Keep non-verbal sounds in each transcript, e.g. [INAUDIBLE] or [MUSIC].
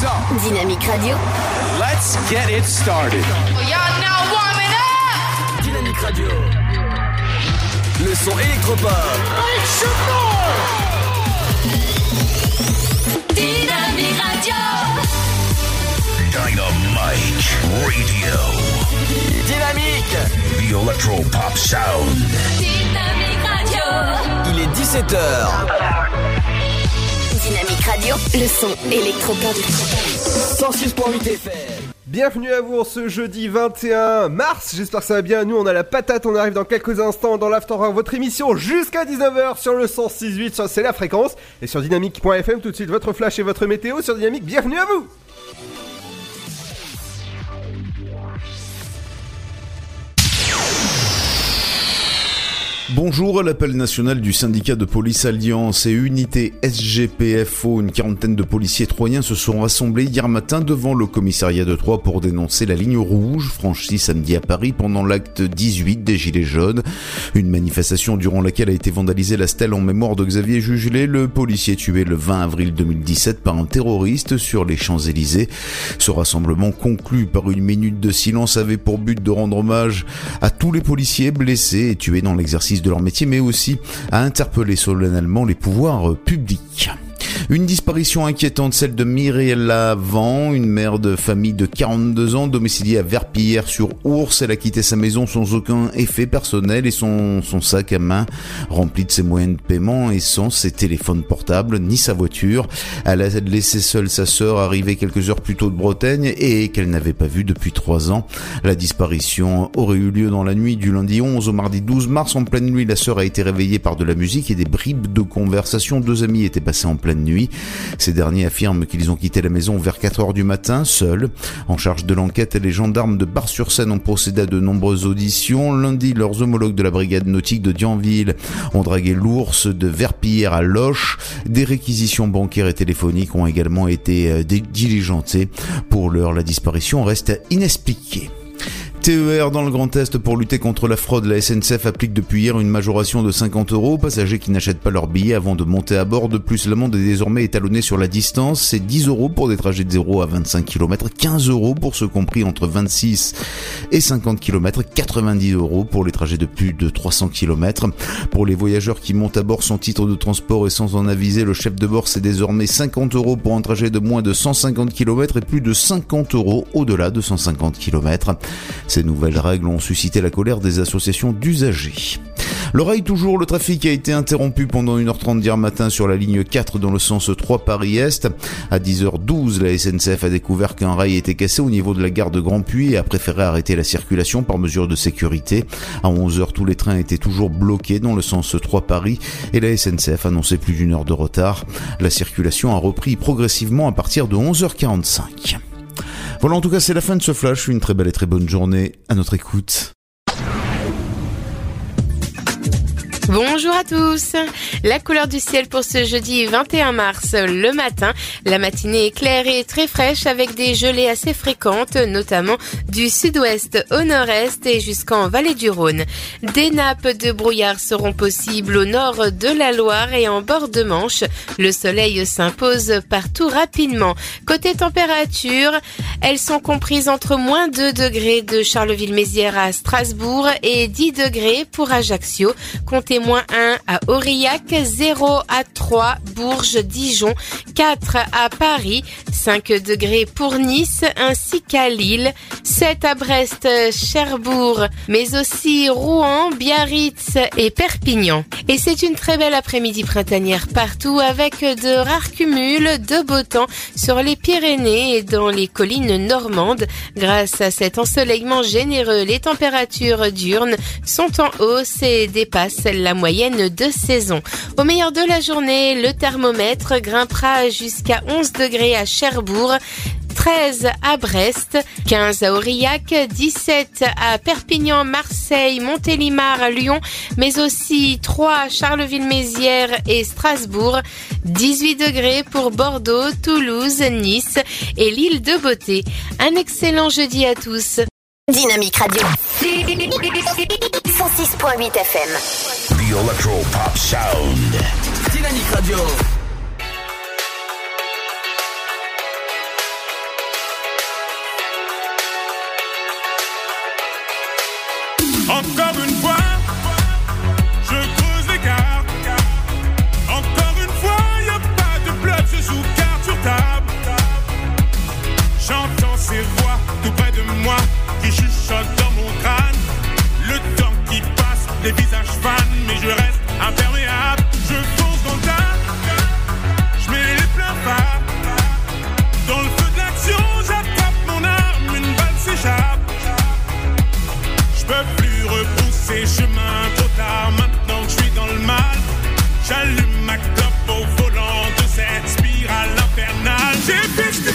So, Dynamique Radio. let's get it started. Y'all now warming up! Dynamique Radio. Le son électropop. Dynamique Radio. Dynamite Radio. Dynamique. The Electro Pop Sound. Dynamique Radio. Il est 17h. Dynamique Radio. Le son électropop. 106.8 FM. Bienvenue à vous ce jeudi 21 mars, j'espère que ça va bien, nous on a la patate, on arrive dans quelques instants dans l'After votre émission jusqu'à 19h sur le 106.8, ça, c'est la fréquence, et sur dynamique.fm tout de suite votre flash et votre météo sur Dynamique, bienvenue à vous Bonjour, l'appel national du syndicat de police Alliance et unité SGPFO, une quarantaine de policiers troyens se sont rassemblés hier matin devant le commissariat de Troyes pour dénoncer la ligne rouge franchie samedi à Paris pendant l'acte 18 des Gilets jaunes. Une manifestation durant laquelle a été vandalisée la stèle en mémoire de Xavier Jugelet, le policier tué le 20 avril 2017 par un terroriste sur les Champs-Élysées. Ce rassemblement conclu par une minute de silence avait pour but de rendre hommage à tous les policiers blessés et tués dans l'exercice de leur métier, mais aussi à interpeller solennellement les pouvoirs publics. Une disparition inquiétante, celle de Myriella Van, une mère de famille de 42 ans, domiciliée à Verpillière-sur-Ours. Elle a quitté sa maison sans aucun effet personnel et son, son sac à main rempli de ses moyens de paiement et sans ses téléphones portables ni sa voiture. Elle a laissé seule sa sœur arrivée quelques heures plus tôt de Bretagne et qu'elle n'avait pas vue depuis trois ans. La disparition aurait eu lieu dans la nuit du lundi 11 au mardi 12 mars. En pleine nuit, la sœur a été réveillée par de la musique et des bribes de conversation. Deux amis étaient passés en pleine nuit. Ces derniers affirment qu'ils ont quitté la maison vers 4 heures du matin, seuls. En charge de l'enquête, les gendarmes de Bar-sur-Seine ont procédé à de nombreuses auditions. Lundi, leurs homologues de la brigade nautique de Dianville ont dragué l'ours de Verpillière à Loche. Des réquisitions bancaires et téléphoniques ont également été euh, diligentées. Pour l'heure, la disparition reste inexpliquée. TER dans le Grand Est pour lutter contre la fraude. La SNCF applique depuis hier une majoration de 50 euros aux passagers qui n'achètent pas leur billet avant de monter à bord. De plus, l'amende est désormais étalonnée sur la distance. C'est 10 euros pour des trajets de 0 à 25 km, 15 euros pour ceux compris entre 26 et 50 km, 90 euros pour les trajets de plus de 300 km. Pour les voyageurs qui montent à bord sans titre de transport et sans en aviser, le chef de bord c'est désormais 50 euros pour un trajet de moins de 150 km et plus de 50 euros au-delà de 150 km. Ces nouvelles règles ont suscité la colère des associations d'usagers. L'oreille toujours, le trafic a été interrompu pendant 1h30 d'hier matin sur la ligne 4 dans le sens 3 Paris-Est. À 10h12, la SNCF a découvert qu'un rail était cassé au niveau de la gare de Grand Puy et a préféré arrêter la circulation par mesure de sécurité. À 11h, tous les trains étaient toujours bloqués dans le sens 3 Paris et la SNCF annonçait plus d'une heure de retard. La circulation a repris progressivement à partir de 11h45. Voilà, en tout cas, c'est la fin de ce flash. Une très belle et très bonne journée à notre écoute. Bonjour à tous. La couleur du ciel pour ce jeudi 21 mars, le matin. La matinée est claire et très fraîche avec des gelées assez fréquentes, notamment du sud-ouest au nord-est et jusqu'en vallée du Rhône. Des nappes de brouillard seront possibles au nord de la Loire et en bord de Manche. Le soleil s'impose partout rapidement. Côté température, elles sont comprises entre moins 2 degrés de Charleville-Mézières à Strasbourg et 10 degrés pour Ajaccio. Moins 1 à Aurillac, 0 à 3 Bourges, Dijon, 4 à Paris, 5 degrés pour Nice ainsi qu'à Lille, 7 à Brest, Cherbourg, mais aussi Rouen, Biarritz et Perpignan. Et c'est une très belle après-midi printanière partout avec de rares cumuls de beau temps sur les Pyrénées et dans les collines normandes. Grâce à cet ensoleillement généreux, les températures diurnes sont en hausse et dépassent la moyenne de saison. Au meilleur de la journée, le thermomètre grimpera jusqu'à 11 degrés à Cherbourg, 13 à Brest, 15 à Aurillac, 17 à Perpignan, Marseille, Montélimar, Lyon, mais aussi 3 à Charleville-Mézières et Strasbourg, 18 degrés pour Bordeaux, Toulouse, Nice et l'île de Beauté. Un excellent jeudi à tous. Dynamique Radio. 106.8 FM. The Electro Pop Sound. Dynamique Radio. Les visages fans, mais je reste imperméable. Je fonce dans le je mets les pleins phares. Dans le feu de l'action, j'attrape mon arme, une balle s'échappe. Je peux plus repousser chemin trop tard maintenant que je suis dans le mal. J'allume ma clope au volant de cette spirale infernale. J'ai fait ce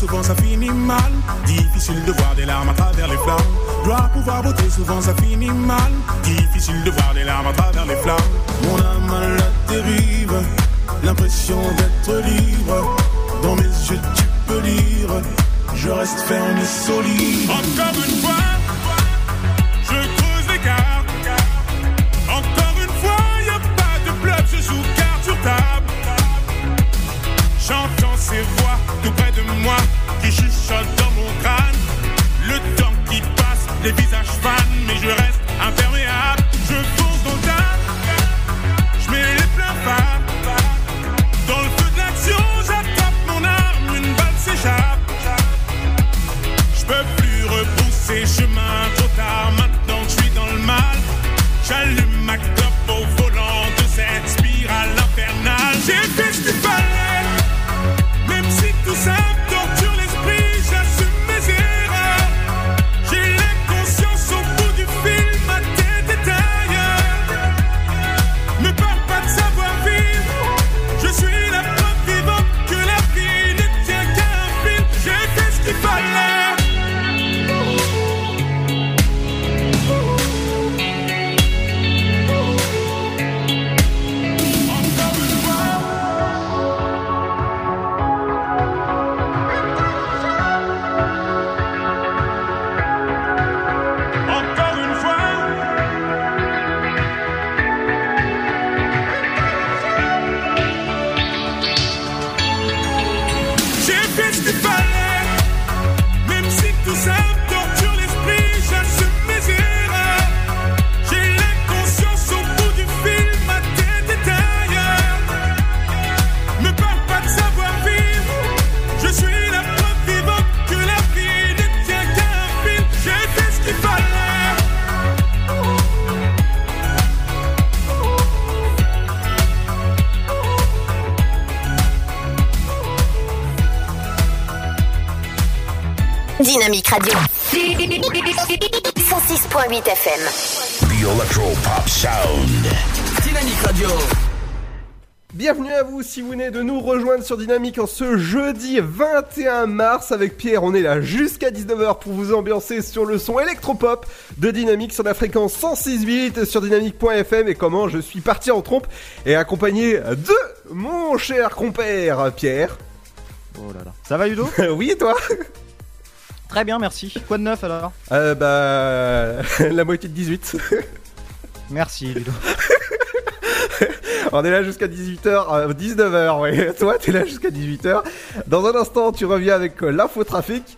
souvent ça finit mal. Difficile de voir des larmes à travers les flammes. Dois pouvoir voter, souvent ça finit mal. Difficile de voir des larmes à travers les flammes. Mon âme à la dérive, l'impression d'être libre. Dans mes yeux tu peux lire, je reste ferme et solide. Encore une fois, je creuse l'écart. Encore moi qui chuchotent dans mon crâne. Le temps qui passe, les visages fans, mais je reste imperméable. Je Radio. 106.8 FM. The Electro Pop Sound. Dynamique Radio. Bienvenue à vous si vous venez de nous rejoindre sur Dynamique en ce jeudi 21 mars avec Pierre. On est là jusqu'à 19h pour vous ambiancer sur le son électropop de Dynamique sur la fréquence 106.8 sur dynamique.fm et comment je suis parti en trompe et accompagné de mon cher compère Pierre. Oh là là. Ça va Ludo [LAUGHS] oui et toi? Très bien, merci. Quoi de neuf alors? Euh, Bah [LAUGHS] la moitié de 18. [LAUGHS] Merci Ludo. [LAUGHS] On est là jusqu'à 18h, 19h, ouais. Toi, t'es là jusqu'à 18h. Dans un instant, tu reviens avec euh, l'infotrafic.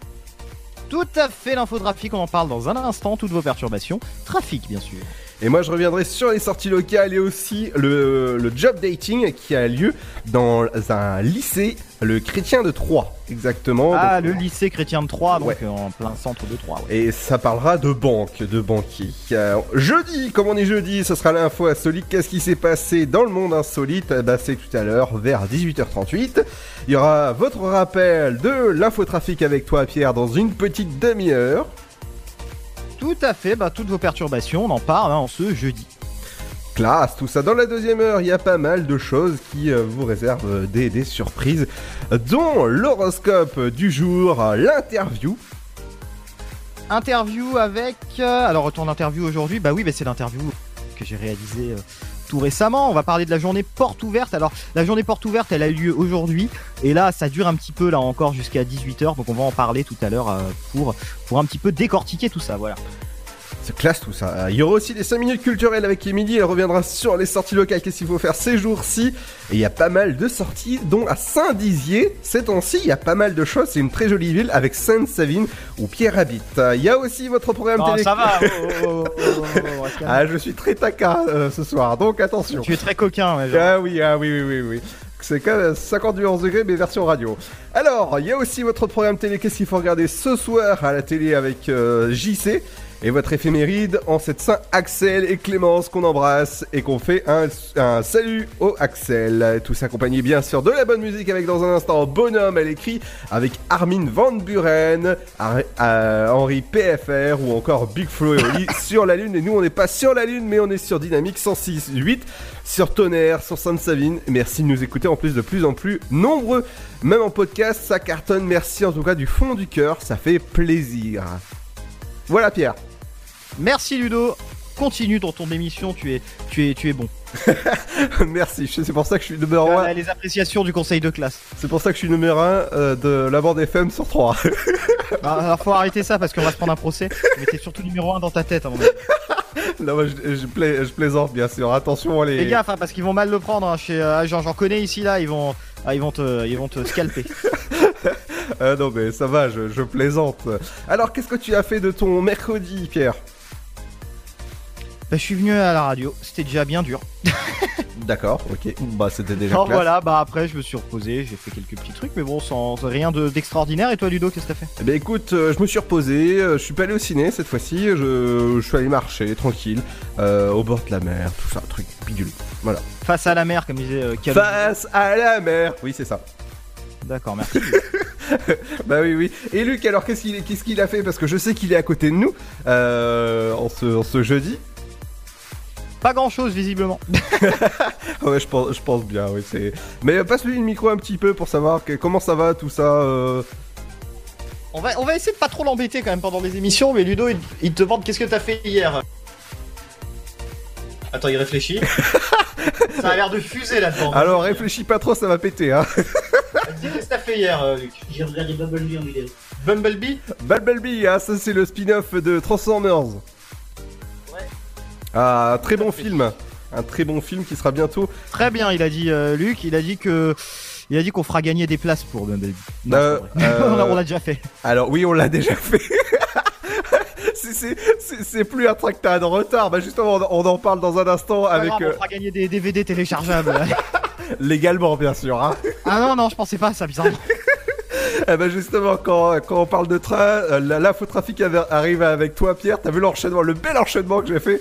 Tout à fait l'infotrafic, on en parle dans un instant, toutes vos perturbations. Trafic bien sûr. Et moi, je reviendrai sur les sorties locales et aussi le, le job dating qui a lieu dans un lycée, le Chrétien de Troyes, exactement. Ah, Donc, le lycée chrétien de Troyes, donc Ouais. euh, en plein centre de Troyes. ouais. Et ça parlera de banque, de banquier. Euh, jeudi, comme on est jeudi, ce sera l'info insolite. Qu'est-ce qui s'est passé dans le monde insolite? Ben, C'est tout à l'heure, vers 18h38. Il y aura votre rappel de l'infotrafic avec toi, Pierre, dans une petite demi-heure. Tout à fait, bah, toutes vos perturbations, on en parle hein, en ce jeudi. Classe, tout ça. Dans la deuxième heure, il y a pas mal de choses qui euh, vous réservent euh, des, des surprises, dont l'horoscope du jour, euh, l'interview. interview avec. euh, alors, ton interview aujourd'hui, bah oui, bah, c'est l'interview que j'ai réalisée euh, tout récemment. On va parler de la journée porte ouverte. Alors, la journée porte ouverte, elle a eu lieu aujourd'hui. Et là, ça dure un petit peu, là encore, jusqu'à 18h. Donc, on va en parler tout à l'heure euh, pour, pour un petit peu décortiquer tout ça. Voilà. C'est classe tout ça. Euh, Il y aura aussi des 5 minutes culturelles avec Emily. Elle reviendra sur les sorties locales. Qu'est-ce qu'il faut faire ces jours-ci? Et il y a pas mal de sorties, dont à Saint-Dizier. Ces temps-ci, il y a pas mal de choses. C'est une très jolie ville avec Sainte-Savine où Pierre habite. Euh, Il y a aussi votre programme Non, télé. ça va. [LAUGHS] oh, oh, oh. Ah, je suis très taquin euh, ce soir, donc attention. Tu es très coquin. genre. Ah oui, ah oui, oui, oui, oui. C'est quand même 50 du 11 degrés, mais version radio. Alors, il y a aussi votre programme télé. Qu'est-ce qu'il faut regarder ce soir à la télé avec euh, JC et votre éphéméride en cette Saint Axel et Clémence qu'on embrasse et qu'on fait un, un salut au Axel. Tout ça accompagné bien sûr de la bonne musique avec dans un instant Bonhomme à l'écrit avec Armin Van Buren, Ar- euh, Henri PFR ou encore Big Flo et Oli [LAUGHS] sur la Lune. Et nous on n'est pas sur la Lune mais on est sur Dynamique 106.8 sur Tonnerre, sur Sainte-Savine. Merci de nous écouter en plus de plus en plus nombreux. Même en podcast, ça cartonne. Merci en tout cas du fond du cœur, ça fait plaisir. Voilà Pierre. Merci Ludo. Continue dans ton émission. Tu es, tu es, tu es bon. [LAUGHS] Merci, c'est pour ça que je suis numéro 1. Voilà les appréciations du conseil de classe. C'est pour ça que je suis numéro 1 de la bande FM sur 3. Bah, alors faut arrêter ça parce qu'on va se prendre un procès. Mais t'es surtout numéro 1 dans ta tête. À [LAUGHS] non, moi, je, je pla- je plaisante bien sûr. Attention les. Fais gaffe hein, parce qu'ils vont mal le prendre. hein, chez, euh, j'en, j'en connais ici là. Ils vont, ah, ils vont te, ils vont te scalper. [LAUGHS] Ah non mais ça va, je, je plaisante. Alors qu'est-ce que tu as fait de ton mercredi Pierre? Bah, je suis venu à la radio. C'était déjà bien dur. [LAUGHS] D'accord, ok. Bah c'était déjà Alors classe. voilà. Bah après je me suis reposé. J'ai fait quelques petits trucs, mais bon sans rien de, d'extraordinaire. Et toi Ludo, qu'est-ce que t'as fait? Eh ben écoute, euh, je me suis reposé, euh, je suis pas allé au ciné cette fois-ci, je, je suis allé marcher tranquille, euh, au bord de la mer, tout ça, un truc bidule. Voilà. Face à la mer, comme disait Calou. Face à la mer Oui, c'est ça. D'accord, merci. [LAUGHS] Bah oui, oui. Et Luc, alors qu'est-ce qu'il a fait? Parce que je sais qu'il est à côté de nous, euh, en, ce, en ce jeudi. Pas grand chose visiblement. [LAUGHS] Ouais, je pense, je pense bien, oui. c'est. Mais euh, passe-lui le micro un petit peu pour savoir que- comment ça va, tout ça. euh. On va, on va essayer de pas trop l'embêter quand même pendant les émissions, mais Ludo, il, il te demande qu'est-ce que t'as fait hier? Attends, il réfléchit. [LAUGHS] Ça a l'air de fuser là-dedans. Alors réfléchis pas trop, ça va péter, hein. [LAUGHS] Dis, Qu'est-ce que t'as fait hier, euh, Luc? J'ai regardé Bumblebee en vidéo. Bumblebee? Bumblebee, hein, ça c'est le spin-off de Transformers. Ah, un très bon film. Un très bon film qui sera bientôt. Très bien, il a dit euh, Luc, il a dit que. Il a dit qu'on fera gagner des places pour. Non, Euh, euh, [LAUGHS] on l'a- on déjà fait. Alors oui, on l'a déjà fait. [LAUGHS] C'est- plus un tractade en retard. Bah justement, on, on en parle dans un instant avec grave, euh, On fera gagner des DVD téléchargeables. [LAUGHS] légalement bien sûr. Hein. ah non, non, je pensais pas à ça, bizarrement. Eh ben justement, quand, quand on parle de train, l'infotrafic arrive avec toi, Pierre. T'as vu l'enchaînement, le bel enchaînement que j'ai fait?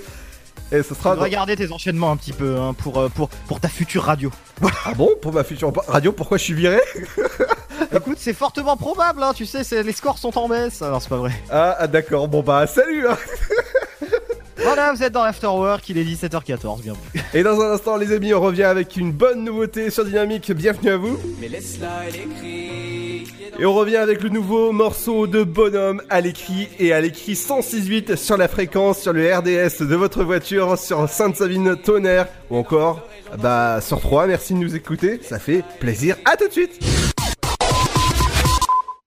Et ce sera. Tu regarder tes enchaînements un petit peu hein, pour, euh, pour, pour ta future radio. Ah bon Pour ma future radio, pourquoi je suis viré? [LAUGHS] Écoute, c'est fortement probable, hein, tu sais, c'est- les scores sont en baisse. Alors, c'est pas vrai. Ah, ah, d'accord. Bon bah salut. Hein. [LAUGHS] Voilà, vous êtes dans l'Afterwork, il est 17h14, bienvenue. Et dans un instant, les amis, on revient avec une bonne nouveauté sur Dynamique. Bienvenue à vous. Mais laisse-la, elle écrit. Et on revient avec le nouveau morceau de Bonhomme à l'écrit et à l'écrit 106.8 sur la fréquence, sur le RDS de votre voiture, sur Sainte-Savine Tonnerre ou encore bah sur 3. Merci de nous écouter, ça fait plaisir. À tout de suite.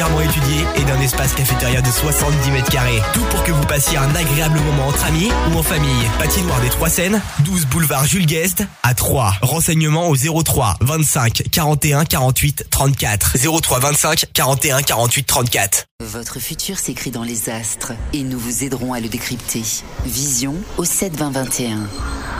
étudiée et d'un espace cafétéria de 70 mètres carrés. Tout pour que vous passiez un agréable moment entre amis ou en famille. Patinoire des Trois Seines, 12 boulevard Jules Guest à 3. Renseignements au 03 25 41 48 34. 03 25 41 48 34. Votre futur s'écrit dans les astres et nous vous aiderons à le décrypter. Vision au 7 20 21.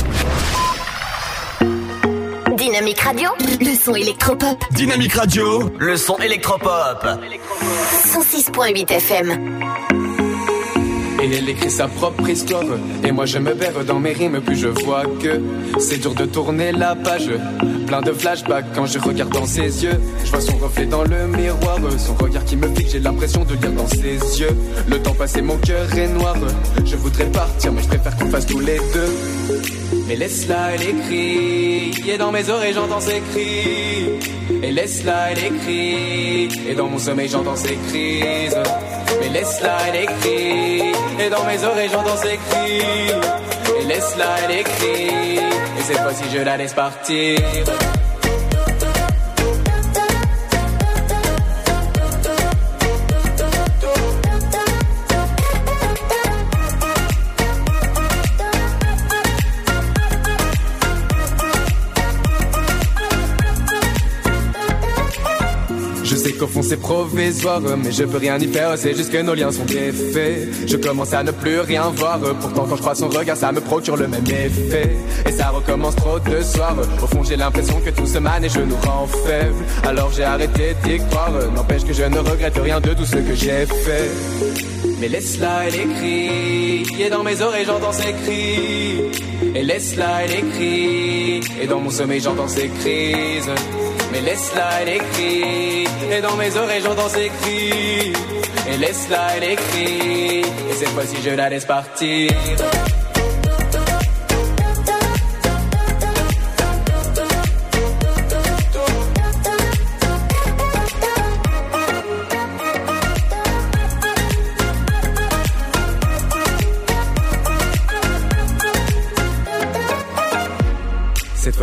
Dynamique Radio, le son électropop. Dynamique Radio, le son électropop. 106.8 FM. Et elle écrit sa propre histoire. Et moi je me perds dans mes rimes Plus je vois que c'est dur de tourner la page. Plein de flashbacks quand je regarde dans ses yeux. Je vois son reflet dans le miroir. Son regard qui me pique J'ai l'impression de lire dans ses yeux. Le temps passé mon cœur est noir. Je voudrais partir mais je préfère qu'on fasse tous les deux Mais laisse-la elle écrit Et dans mes oreilles j'entends ses cris Et laisse-la elle écrit Et dans mon sommeil j'entends ses crises mais laisse-la, elle écrit. Et dans mes oreilles, j'entends ses cris. Et laisse-la, elle écrit. Et cette fois-ci, je la laisse partir. Qu'au fond c'est provisoire, mais je peux rien y faire, c'est juste que nos liens sont défaits. Je commence à ne plus rien voir, pourtant quand je crois son regard, ça me procure le même effet. Et ça recommence trop de soirs, au fond j'ai l'impression que tout se mane et je nous rend faibles. Alors j'ai arrêté d'y croire, n'empêche que je ne regrette rien de tout ce que j'ai fait. Mais laisse-la, elle écrit, et dans mes oreilles j'entends ses cris. Et laisse-la, elle écrit, et dans mon sommeil j'entends ses crises. Mais laisse-la, elle écrit, et dans mes oreilles j'entends ses cris. Et laisse-la, elle écrit, et cette fois-ci je la laisse partir.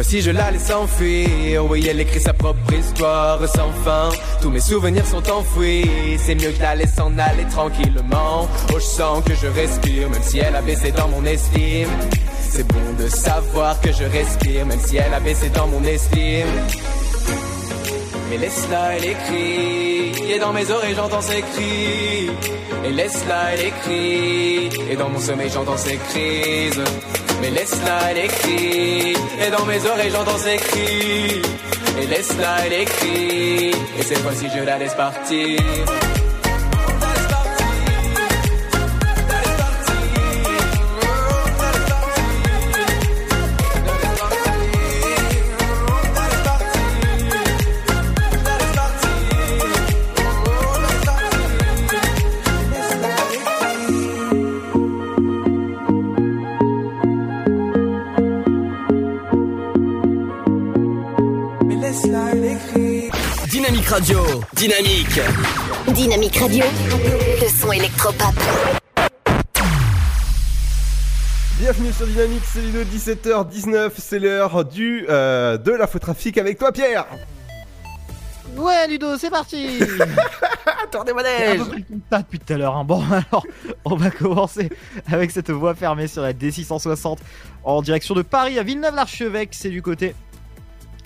Fois-ci je la laisse s'enfuir. Oui elle écrit sa propre histoire sans fin. Tous mes souvenirs sont enfouis. C'est mieux que la laisse s'en aller tranquillement. Oh je sens que je respire Même si elle a baissé dans mon estime. C'est bon de savoir que je respire Même si elle a baissé dans mon estime. Mais laisse-la, elle écrit, et dans mes oreilles j'entends ses cris. Et laisse-la, elle écrit, et dans mon sommeil j'entends ses crises. Mais laisse-la, elle écrit, et dans mes oreilles j'entends ses cris. Et laisse-la, elle écrit, et cette fois-ci je la laisse partir. Dynamique Radio, dynamique. Dynamique Radio, le son électropop. Bienvenue sur Dynamique, c'est Ludo, 17h19, c'est l'heure du euh, de l'infotrafic avec toi Pierre Ouais, Ludo, c'est parti [LAUGHS] Tour des C'est un manèges peu pris comme ça depuis tout à l'heure. hein. Bon, [LAUGHS] alors, on va commencer avec cette voie fermée sur la D660 en direction de Paris à Villeneuve-l'Archevêque. C'est du côté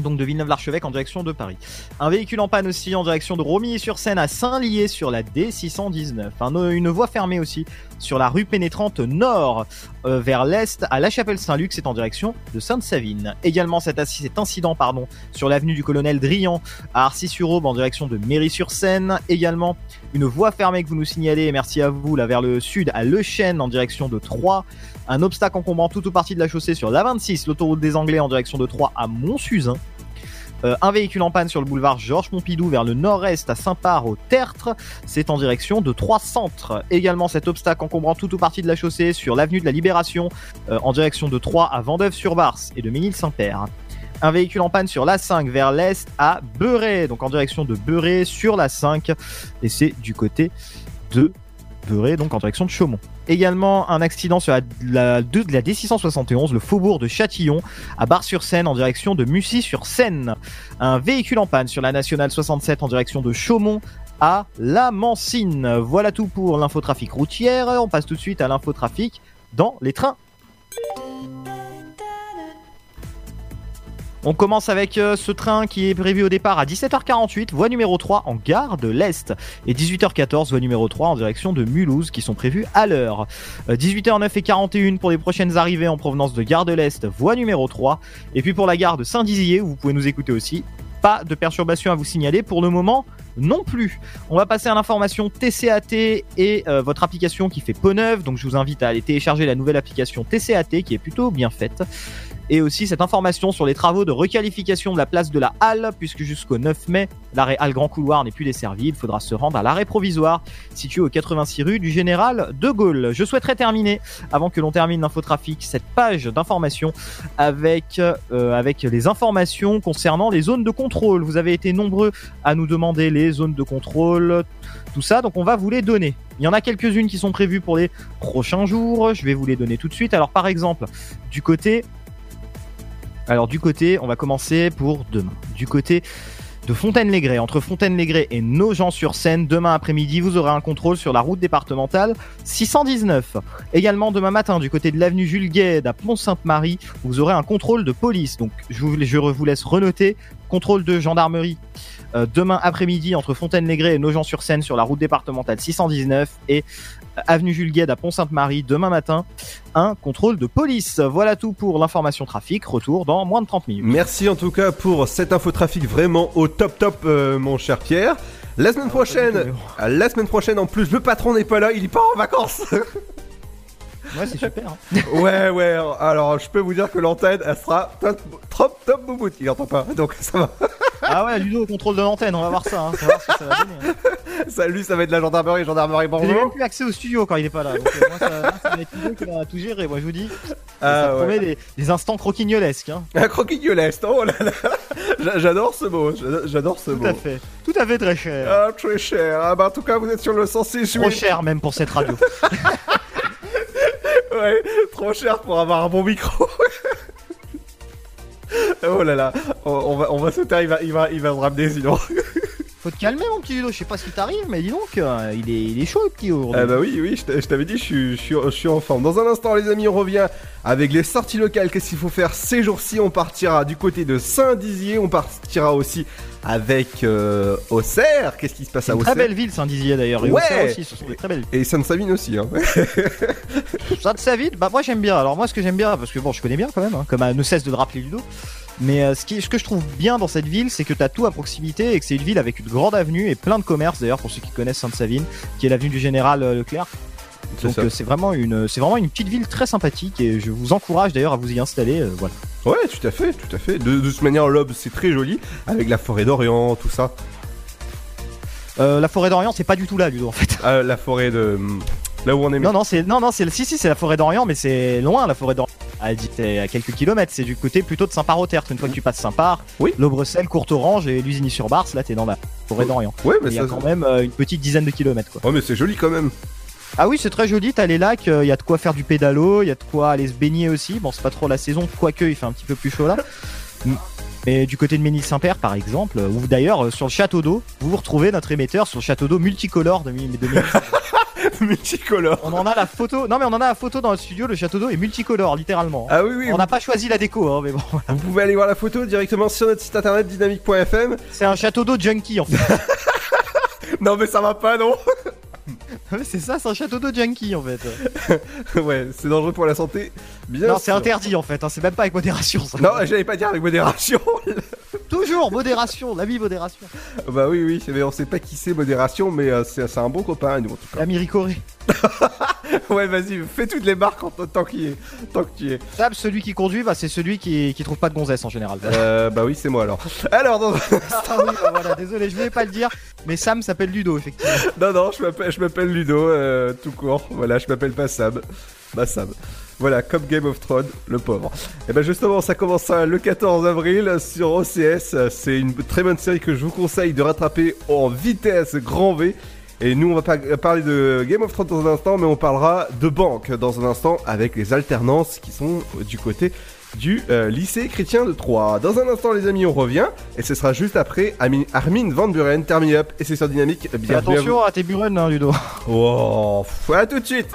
donc de Villeneuve-l'Archevêque en direction de Paris. Un véhicule en panne aussi en direction de Romilly-sur-Seine à Saint-Lié sur la D619. Un- une voie fermée aussi sur la rue pénétrante nord euh, vers l'est à La Chapelle-Saint-Luc, c'est en direction de Sainte-Savine. Également cet, incident pardon, sur l'avenue du colonel Drian à Arcis-sur-Aube en direction de Méry-sur-Seine. Également une voie fermée que vous nous signalez, merci à vous, là vers le sud à Le Chêne en direction de Troyes. Un obstacle encombrant toute ou partie de la chaussée sur la 26, l'autoroute des Anglais en direction de Troyes à Montsuzin. Euh, un véhicule en panne sur le boulevard Georges Pompidou vers le nord-est à Saint-Par au Tertre. C'est en direction de Trois Centres. Également cet obstacle encombrant toute ou partie de la chaussée sur l'avenue de la Libération euh, en direction de Troyes à Vendeuve-sur-Barse et de Ménil-Saint-Père. Un véhicule en panne sur la 5 vers l'est à Beuret, donc en direction de Beuret sur la 5 et c'est du côté de Beuret, donc en direction de Chaumont. Également un accident sur la, la, de, la D671, le faubourg de Châtillon, à Bar-sur-Seine en direction de Mussy-sur-Seine. Un véhicule en panne sur la nationale 67 en direction de Chaumont à La Mancine. Voilà tout pour l'infotrafic routière. On passe tout de suite à l'infotrafic dans les trains. On commence avec euh, ce train qui est prévu au départ à 17h48, voie numéro 3 en gare de l'Est, et 18h14, voie numéro 3 en direction de Mulhouse, qui sont prévus à l'heure. Euh, 18h09 et 41 pour les prochaines arrivées en provenance de gare de l'Est, voie numéro 3, et puis pour la gare de Saint-Dizier, où vous pouvez nous écouter aussi, pas de perturbation à vous signaler pour le moment non plus. On va passer à l'information TCAT et euh, votre application qui fait peau neuve. Donc je vous invite à aller télécharger la nouvelle application TCAT qui est plutôt bien faite. Et aussi cette information sur les travaux de requalification de la place de la Halle, puisque jusqu'au 9 mai, l'arrêt Halle Grand Couloir n'est plus desservi. Il faudra se rendre à l'arrêt provisoire, situé au 86 rue du Général de Gaulle. Je souhaiterais terminer, avant que l'on termine l'infotrafic, cette page d'information avec, euh, avec les informations concernant les zones de contrôle. Vous avez été nombreux à nous demander les zones de contrôle, tout ça, donc on va vous les donner. Il y en a quelques-unes qui sont prévues pour les prochains jours, je vais vous les donner tout de suite. Alors par exemple, du côté alors du côté, on va commencer pour demain. Du côté de Fontaine-les-Grès, entre Fontaine-les-Grès et Nogent-sur-Seine, demain après-midi, vous aurez un contrôle sur la route départementale 619. Également demain matin, du côté de l'avenue Jules Gued à Pont-Sainte-Marie, vous aurez un contrôle de police. Donc je vous, laisse renoter, contrôle de gendarmerie euh, demain après-midi entre Fontaine-les-Grès et Nogent-sur-Seine sur la route départementale 619 et avenue Jules Gued à Pont-Sainte-Marie demain matin, un contrôle de police. Voilà tout pour l'information trafic. Retour dans moins de 30 minutes. Merci en tout cas pour cette info trafic vraiment au top top, euh, mon cher Pierre. La semaine prochaine, la semaine prochaine en plus, le patron n'est pas là, il part en vacances. [LAUGHS] Ouais, c'est super. Hein. [LAUGHS] ouais, ouais. Alors, je peux vous dire que l'antenne, elle sera top, top, top bouboute. Il entend pas, donc ça va. Ah ouais, Ludo, contrôle de l'antenne, on va voir ça. Hein. On va voir ce que ça va donner. Hein. Salut, ça va être la gendarmerie, gendarmerie, bonjour. J'ai même plus accès au studio quand il est pas là. Donc, euh, moi, ça, ça, va être Ludo qui va tout gérer. Moi, je vous dis. Ah, ça ouais. promet des, des instants croquignolesques. Hein. Un croquignolesque, oh là là. J'adore ce mot, j'adore ce Tout mot. à fait. Tout à fait très cher. Ah, très cher. Ah, bah, en tout cas, vous êtes sur le 106 Trop cher même pour cette radio. [LAUGHS] Ouais, trop cher pour avoir un bon micro. [LAUGHS] oh là là, on, on va, on va taire, il va, il va, il va me ramener sinon. Faut te calmer mon petit Ludo, je sais pas ce qui t'arrive, mais dis donc, euh, il, est, il est chaud le petit aujourd'hui. Ah bah oui, oui, je t'a- je t'avais dit, je suis, je, suis, je suis en forme. Dans un instant, les amis, on revient avec les sorties locales. Qu'est-ce qu'il faut faire ces jours-ci? On partira du côté de Saint-Dizier, on partira aussi avec euh, Auxerre. Qu'est-ce qui se passe à Auxerre très belle ville Saint-Dizier d'ailleurs, et Ouais. Auxerre aussi, ce sont des très belles Et Sainte-Savine aussi. Hein. [LAUGHS] Sainte-Savine, bah moi j'aime bien. Alors moi ce que j'aime bien, parce que bon je connais bien quand même, hein, comme euh, ne cesse de le rappeler Ludo. Mais euh, ce, qui, ce que je trouve bien dans cette ville, c'est que t'as tout à proximité et que c'est une ville avec une grande avenue et plein de commerces d'ailleurs pour ceux qui connaissent Sainte-Savine, qui est l'avenue du Général euh, Leclerc. Donc euh, c'est vraiment une, c'est vraiment une petite ville très sympathique et je vous encourage d'ailleurs à vous y installer. euh, voilà. Ouais, tout à fait, tout à fait. De, de toute manière, l'Aube, c'est très joli, avec la forêt d'Orient, tout ça. Euh, la forêt d'Orient, c'est pas du tout là, Ludo en fait. Ah, la forêt de... Là où on est... Non non c'est non non c'est si si c'est la forêt d'Orient, mais c'est loin la forêt d'Orient. Ah, dit à quelques kilomètres, c'est du côté plutôt de Saint-Par-au-Tertre. Une fois que tu passes Saint-Par, Oui. l'Aubrecelle, Courte-Orange et Lusigny-sur-Bars, là t'es dans la forêt d'Orient. Ouais, mais il y a quand même euh, une petite dizaine de kilomètres quoi. Ouais, mais c'est joli quand même. Ah oui, c'est très joli, t'as les lacs, il y a de quoi faire du pédalo, il y a de quoi aller se baigner aussi. Bon, c'est pas trop la saison, quoique il fait un petit peu plus chaud là. Mm. Mais du côté de Ménil-Saint-Père par exemple, euh, ou d'ailleurs euh, sur le château d'eau, vous vous retrouvez notre émetteur sur le château d'eau multicolore de, de Ménil. [LAUGHS] [LAUGHS] Multicolore. On en a la photo, non mais on en a la photo dans le studio, le château d'eau est multicolore littéralement. Ah oui, oui. On n'a pas choisi la déco, hein, mais bon. Vous pouvez aller voir la photo directement sur notre site internet dynamique.fm. C'est un château d'eau junkie en fait. [LAUGHS] Non, mais ça va pas, non? [LAUGHS] c'est ça, c'est un château d'eau junkie en fait. [LAUGHS] Ouais, c'est dangereux pour la santé. Bien non, c'est interdit en fait, hein, c'est même pas avec modération ça. Non, j'allais pas dire avec modération. [LAUGHS] Toujours modération, l'ami modération. bah oui, oui, mais on sait pas qui c'est modération, mais euh, c'est c'est un bon copain, nous, en tout cas. L'ami Ricoré. [LAUGHS] Ouais, vas-y, fais toutes les marques en tant qu'il est. Tant que tu es. Sab, celui qui conduit, bah, c'est celui qui, qui trouve pas de gonzesse en général. Euh, bah oui, c'est moi alors. [LAUGHS] Alors, dans... Ah oui, bah voilà, désolé, je voulais pas le dire, mais Sam s'appelle Ludo, effectivement. [LAUGHS] non, non, je m'appelle, Ludo, euh, tout court. Voilà, je m'appelle pas Sam. Bah Sam. Voilà, comme Game of Thrones, le pauvre. Et ben justement, ça commence euh, le 14 avril sur OCS. C'est une très bonne série que je vous conseille de rattraper en vitesse grand V. Et nous, on va pas parler de Game of Thrones dans un instant, mais on parlera de banque dans un instant avec les alternances qui sont du côté du euh, lycée chrétien de Troyes. Dans un instant, les amis, on revient et ce sera juste après Armin Van Buren, Termine Up et c'est sur Dynamique. Fais Bienvenue à attention à tes buren, hein, Ludo. vous. Oh, à tout de suite.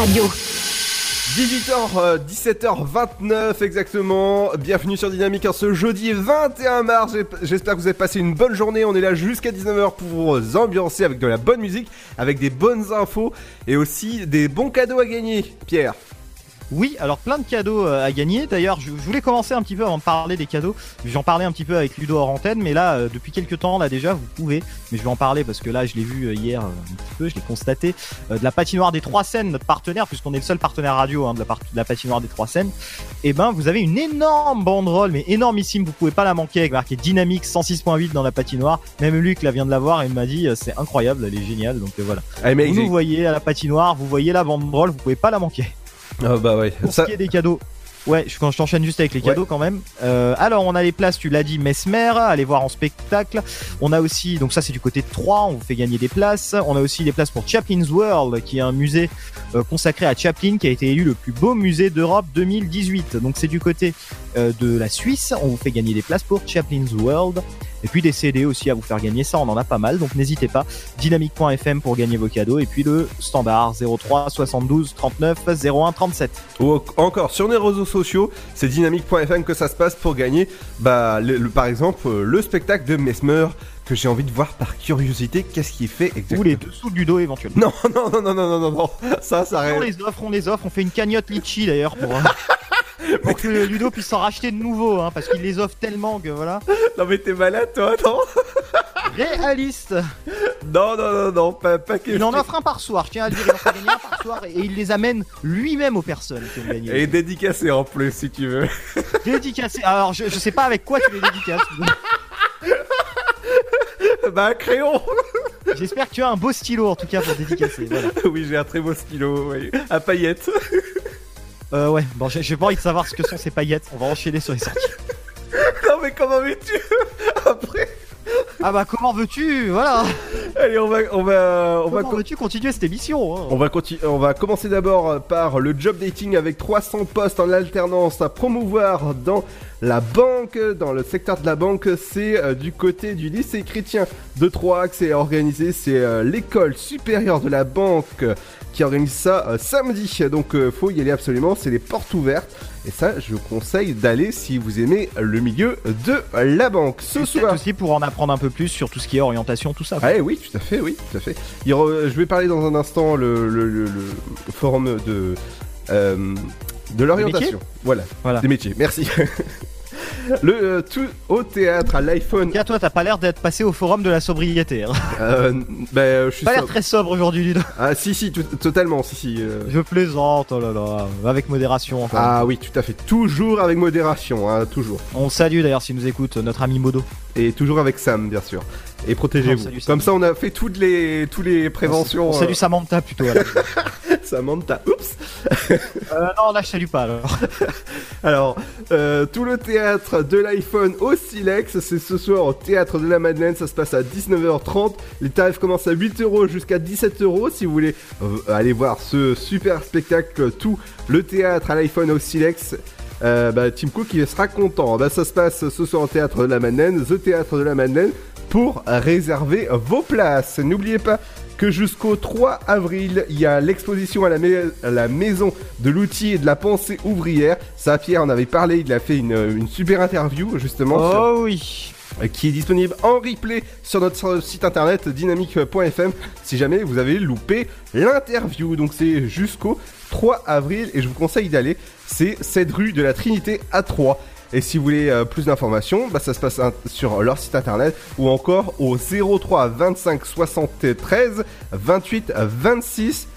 Radio. 18h, 17h29 exactement. Bienvenue sur Dynamique en ce jeudi 21 mars. J'espère que vous avez passé une bonne journée. On est là jusqu'à 19h pour vous ambiancer avec de la bonne musique, avec des bonnes infos et aussi des bons cadeaux à gagner. Pierre. Oui, alors plein de cadeaux euh, à gagner. D'ailleurs, je, je voulais commencer un petit peu avant de parler des cadeaux. J'en parlais un petit peu avec Ludo hors antenne, mais là, euh, depuis quelques temps, là déjà, vous pouvez. Mais je vais en parler parce que là, je l'ai vu euh, hier un petit peu, je l'ai constaté. de la patinoire des Trois Seines, notre partenaire, puisqu'on est le seul partenaire radio hein, de, la part- de la patinoire des Trois Seines. Et ben, vous avez une énorme banderole, mais énormissime. Vous pouvez pas la manquer avec marqué Dynamique 106.8 dans la patinoire. Même Luc là vient de la voir et il m'a dit c'est incroyable, elle est géniale. Donc voilà. Ah, vous nous voyez à la patinoire, vous voyez la banderole, vous pouvez pas la manquer. Ah bah ouais. Pour Ça- ce qui est des cadeaux. Ouais, je, quand je t'enchaîne juste avec les cadeaux quand même. Euh, alors, on a les places, tu l'as dit, Mesmer, allez voir en spectacle. On a aussi, donc ça c'est du côté de 3, on vous fait gagner des places. On a aussi des places pour Chaplin's World, qui est un musée euh, consacré à Chaplin, qui a été élu le plus beau musée d'Europe 2018. Donc c'est du côté euh, de la Suisse, on vous fait gagner des places pour Chaplin's World. Et puis des CD aussi à vous faire gagner, ça on en a pas mal, donc n'hésitez pas. Dynamique.fm pour gagner vos cadeaux. Et puis le standard 03 72 39 01 37. Ou en- encore sur les réseaux sociaux, c'est dynamique.fm que ça se passe pour gagner, bah, le, le- par exemple, euh, le spectacle de Mesmer que j'ai envie de voir par curiosité. Qu'est-ce qu'il fait exactement? Ou les dessous du dos éventuellement. [LAUGHS] Non, non, non, non, non, non, non. Ça, ça On les offre, on les offre, on fait une cagnotte litchi d'ailleurs pour, euh, [LAUGHS] [LAUGHS] pour que Ludo puisse s'en racheter de nouveau, hein, parce qu'il les offre tellement que voilà. Non mais t'es malade toi, attends [LAUGHS] réaliste. Non, non, non, non, pas, pas que. Il en offre un par soir, je tiens à le dire, il en fait gagner un par soir et il les amène lui-même aux personnes qui ont gagné. Et dédicacé en plus, si tu veux. [LAUGHS] Dédicacé. Alors, je, je sais pas avec quoi tu les dédicaces. bah, un crayon J'espère que tu as un beau stylo en tout cas pour dédicacer. Voilà. Oui, j'ai un très beau stylo, oui. À paillettes. Euh, ouais, bon, j'ai pas envie de savoir ce que sont ces paillettes. On va enchaîner sur les sorties. [LAUGHS] non, mais comment veux-tu Après? Ah bah, comment veux-tu? Voilà. Allez, on va, on va, on va. Continuer cette émission hein On va, conti- on va commencer d'abord par le job dating avec 300 postes en alternance à promouvoir dans la banque, dans le secteur de la banque. C'est euh, du côté du lycée chrétien de Troyes que c'est organisé. C'est euh, l'école supérieure de la banque qui organise ça euh, samedi. Donc faut y aller absolument. C'est les portes ouvertes. Et ça, je vous conseille d'aller si vous aimez le milieu de la banque. Ce soir. aussi pour en apprendre un peu plus sur tout ce qui est orientation, tout ça. Ah oui, tout à fait, oui, tout à fait. Il re- je vais parler dans un instant le, le- le- le forum de euh, de l'orientation. Voilà, Voilà. des métiers. Merci. [LAUGHS] le euh, tout au théâtre à l'iPhone. Tiens, toi, t'as pas l'air d'être passé au forum de la sobriété. Hein. Euh, ben, je suis Pas l'air très sobre aujourd'hui, donc. Ah si si, tout- totalement, si si. euh. Je plaisante, oh là là, avec modération encore. Ah oui, tout à fait. Toujours avec modération, hein, toujours. On salue d'ailleurs s'il nous écoute, notre ami Modo. Et toujours avec Sam, bien sûr. Et protégez-vous. Comme ça, on a fait toutes les toutes les préventions. On salue Samantha plutôt. alors. euh, [LAUGHS] Samantha. Oups. Euh, non, là je salue pas alors. [LAUGHS] Alors, euh, tout le théâtre de l'iPhone au Silex, c'est ce soir au théâtre de la Madeleine, ça se passe à 19h30. Les tarifs commencent à 8 euros jusqu'à 17 euros si vous voulez euh, aller voir ce super spectacle, tout le théâtre à l'iPhone au Silex. Euh, bah, Tim Cook il sera content. Bah, ça se passe ce soir au théâtre de la Madeleine, The Théâtre de la Madeleine, pour réserver vos places. N'oubliez pas que jusqu'au 3 avril, il y a l'exposition à la, mai- à la maison de l'outil et de la pensée ouvrière. Ça, Pierre en avait parlé, il a fait une, une super interview justement sur- Oh oui. qui est disponible en replay sur notre site internet dynamique.fm si jamais vous avez loupé l'interview. Donc c'est jusqu'au 3 avril et je vous conseille d'aller. C'est cette rue de la Trinité à 3. Et si vous voulez euh, plus d'informations, bah, ça se passe sur leur site internet ou encore au 03 25 73 28 26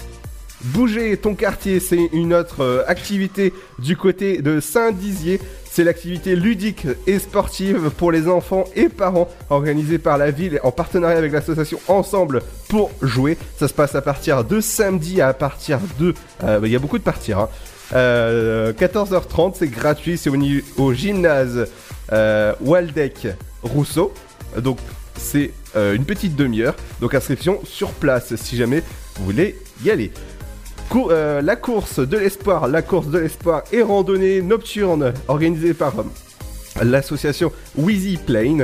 Bouger ton quartier, c'est une autre euh, activité du côté de Saint-Dizier. C'est l'activité ludique et sportive pour les enfants et parents organisée par la ville en partenariat avec l'association Ensemble pour jouer. Ça se passe à partir de samedi à partir de... euh, Il y a beaucoup de partir. hein. Euh, 14h30, c'est gratuit, c'est au, gymnase euh, Waldeck Rousseau. Donc c'est une petite demi-heure. Donc inscription sur place si jamais vous voulez y aller. Euh, la course de l'espoir, la course de l'espoir et randonnée nocturne organisée par euh, l'association Wheezy Plain.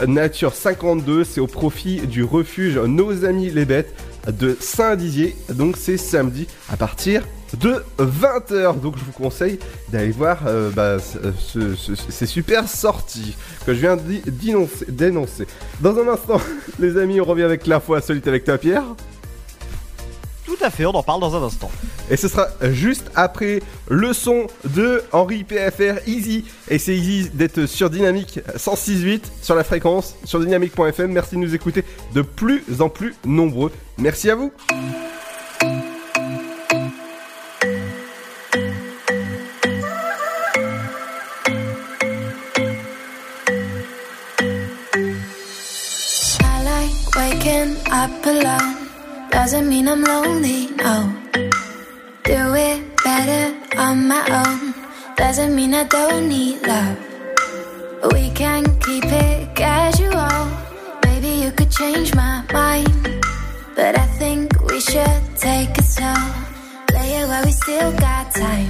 Euh, Nature 52, c'est au profit du refuge Nos Amis les Bêtes de Saint-Dizier. Donc c'est samedi à partir de 20h. Donc je vous conseille d'aller voir euh, bah, ce- ces super sorties que je viens d'énoncer. Dans un instant, [LAUGHS] les amis, on revient avec l'info insolite avec toi Pierre. Tout à fait, on en parle dans un instant. Et ce sera juste après le son de Henri PFR Easy. Et c'est easy d'être sur Dynamique 106.8 sur la fréquence, sur dynamique.fm. Merci de nous écouter de plus en plus nombreux. Merci à vous. Doesn't mean I'm lonely, no. Do it better on my own. Doesn't mean I don't need love. We can keep it casual. Maybe you could change my mind. But I think we should take it slow. Play it while we still got time.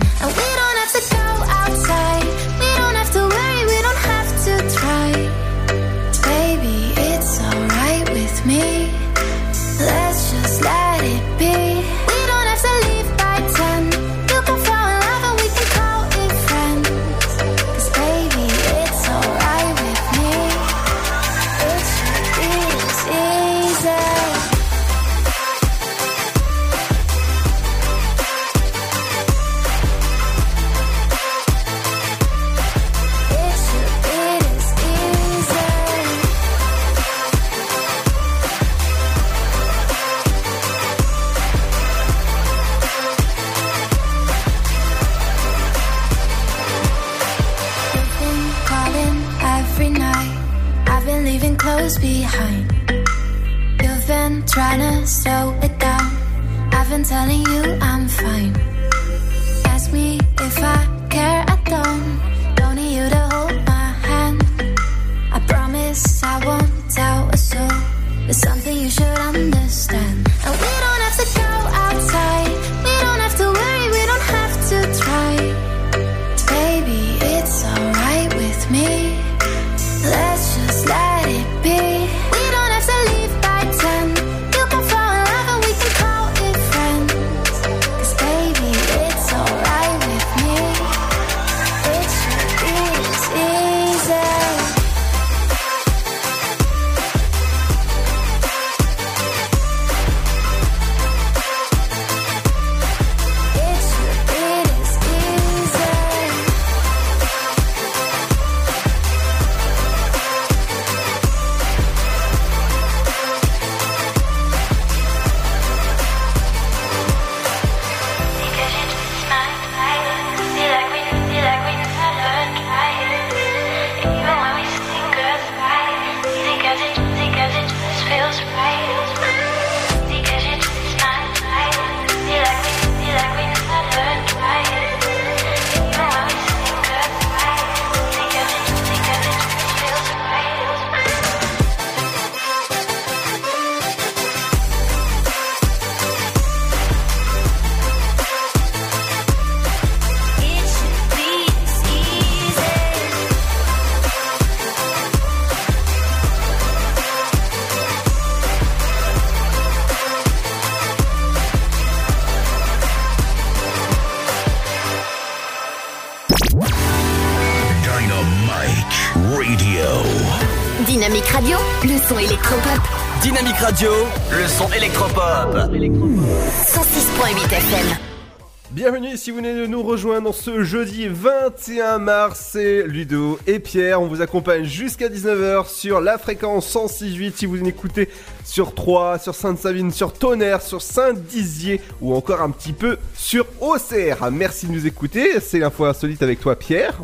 Si vous venez de nous rejoindre ce jeudi 21 mars, c'est Ludo et Pierre, on vous accompagne jusqu'à 19h sur la fréquence 106.8 si vous écoutez sur Troyes, sur Sainte-Savine, sur Tonnerre, sur Saint-Dizier ou encore un petit peu sur OCR. Merci de nous écouter, c'est l'info insolite avec toi Pierre.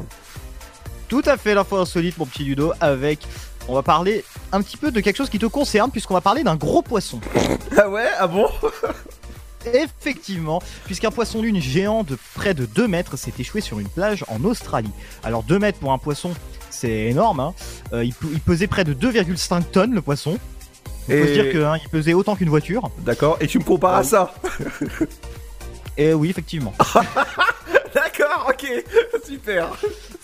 Tout à fait l'info insolite, mon petit Ludo, avec. On va parler un petit peu de quelque chose qui te concerne, puisqu'on va parler d'un gros poisson. Ah ouais? Ah bon? Effectivement, puisqu'un poisson lune géant de près de 2 mètres s'est échoué sur une plage en Australie. Alors 2 mètres pour un poisson, c'est énorme. hein. Euh, il, pe- il pesait près de 2,5 tonnes le poisson. Il faut Et- se dire qu'il pesait autant qu'une voiture. D'accord, et tu me compares à ça? Et oui, effectivement. [LAUGHS] D'accord, ok, super.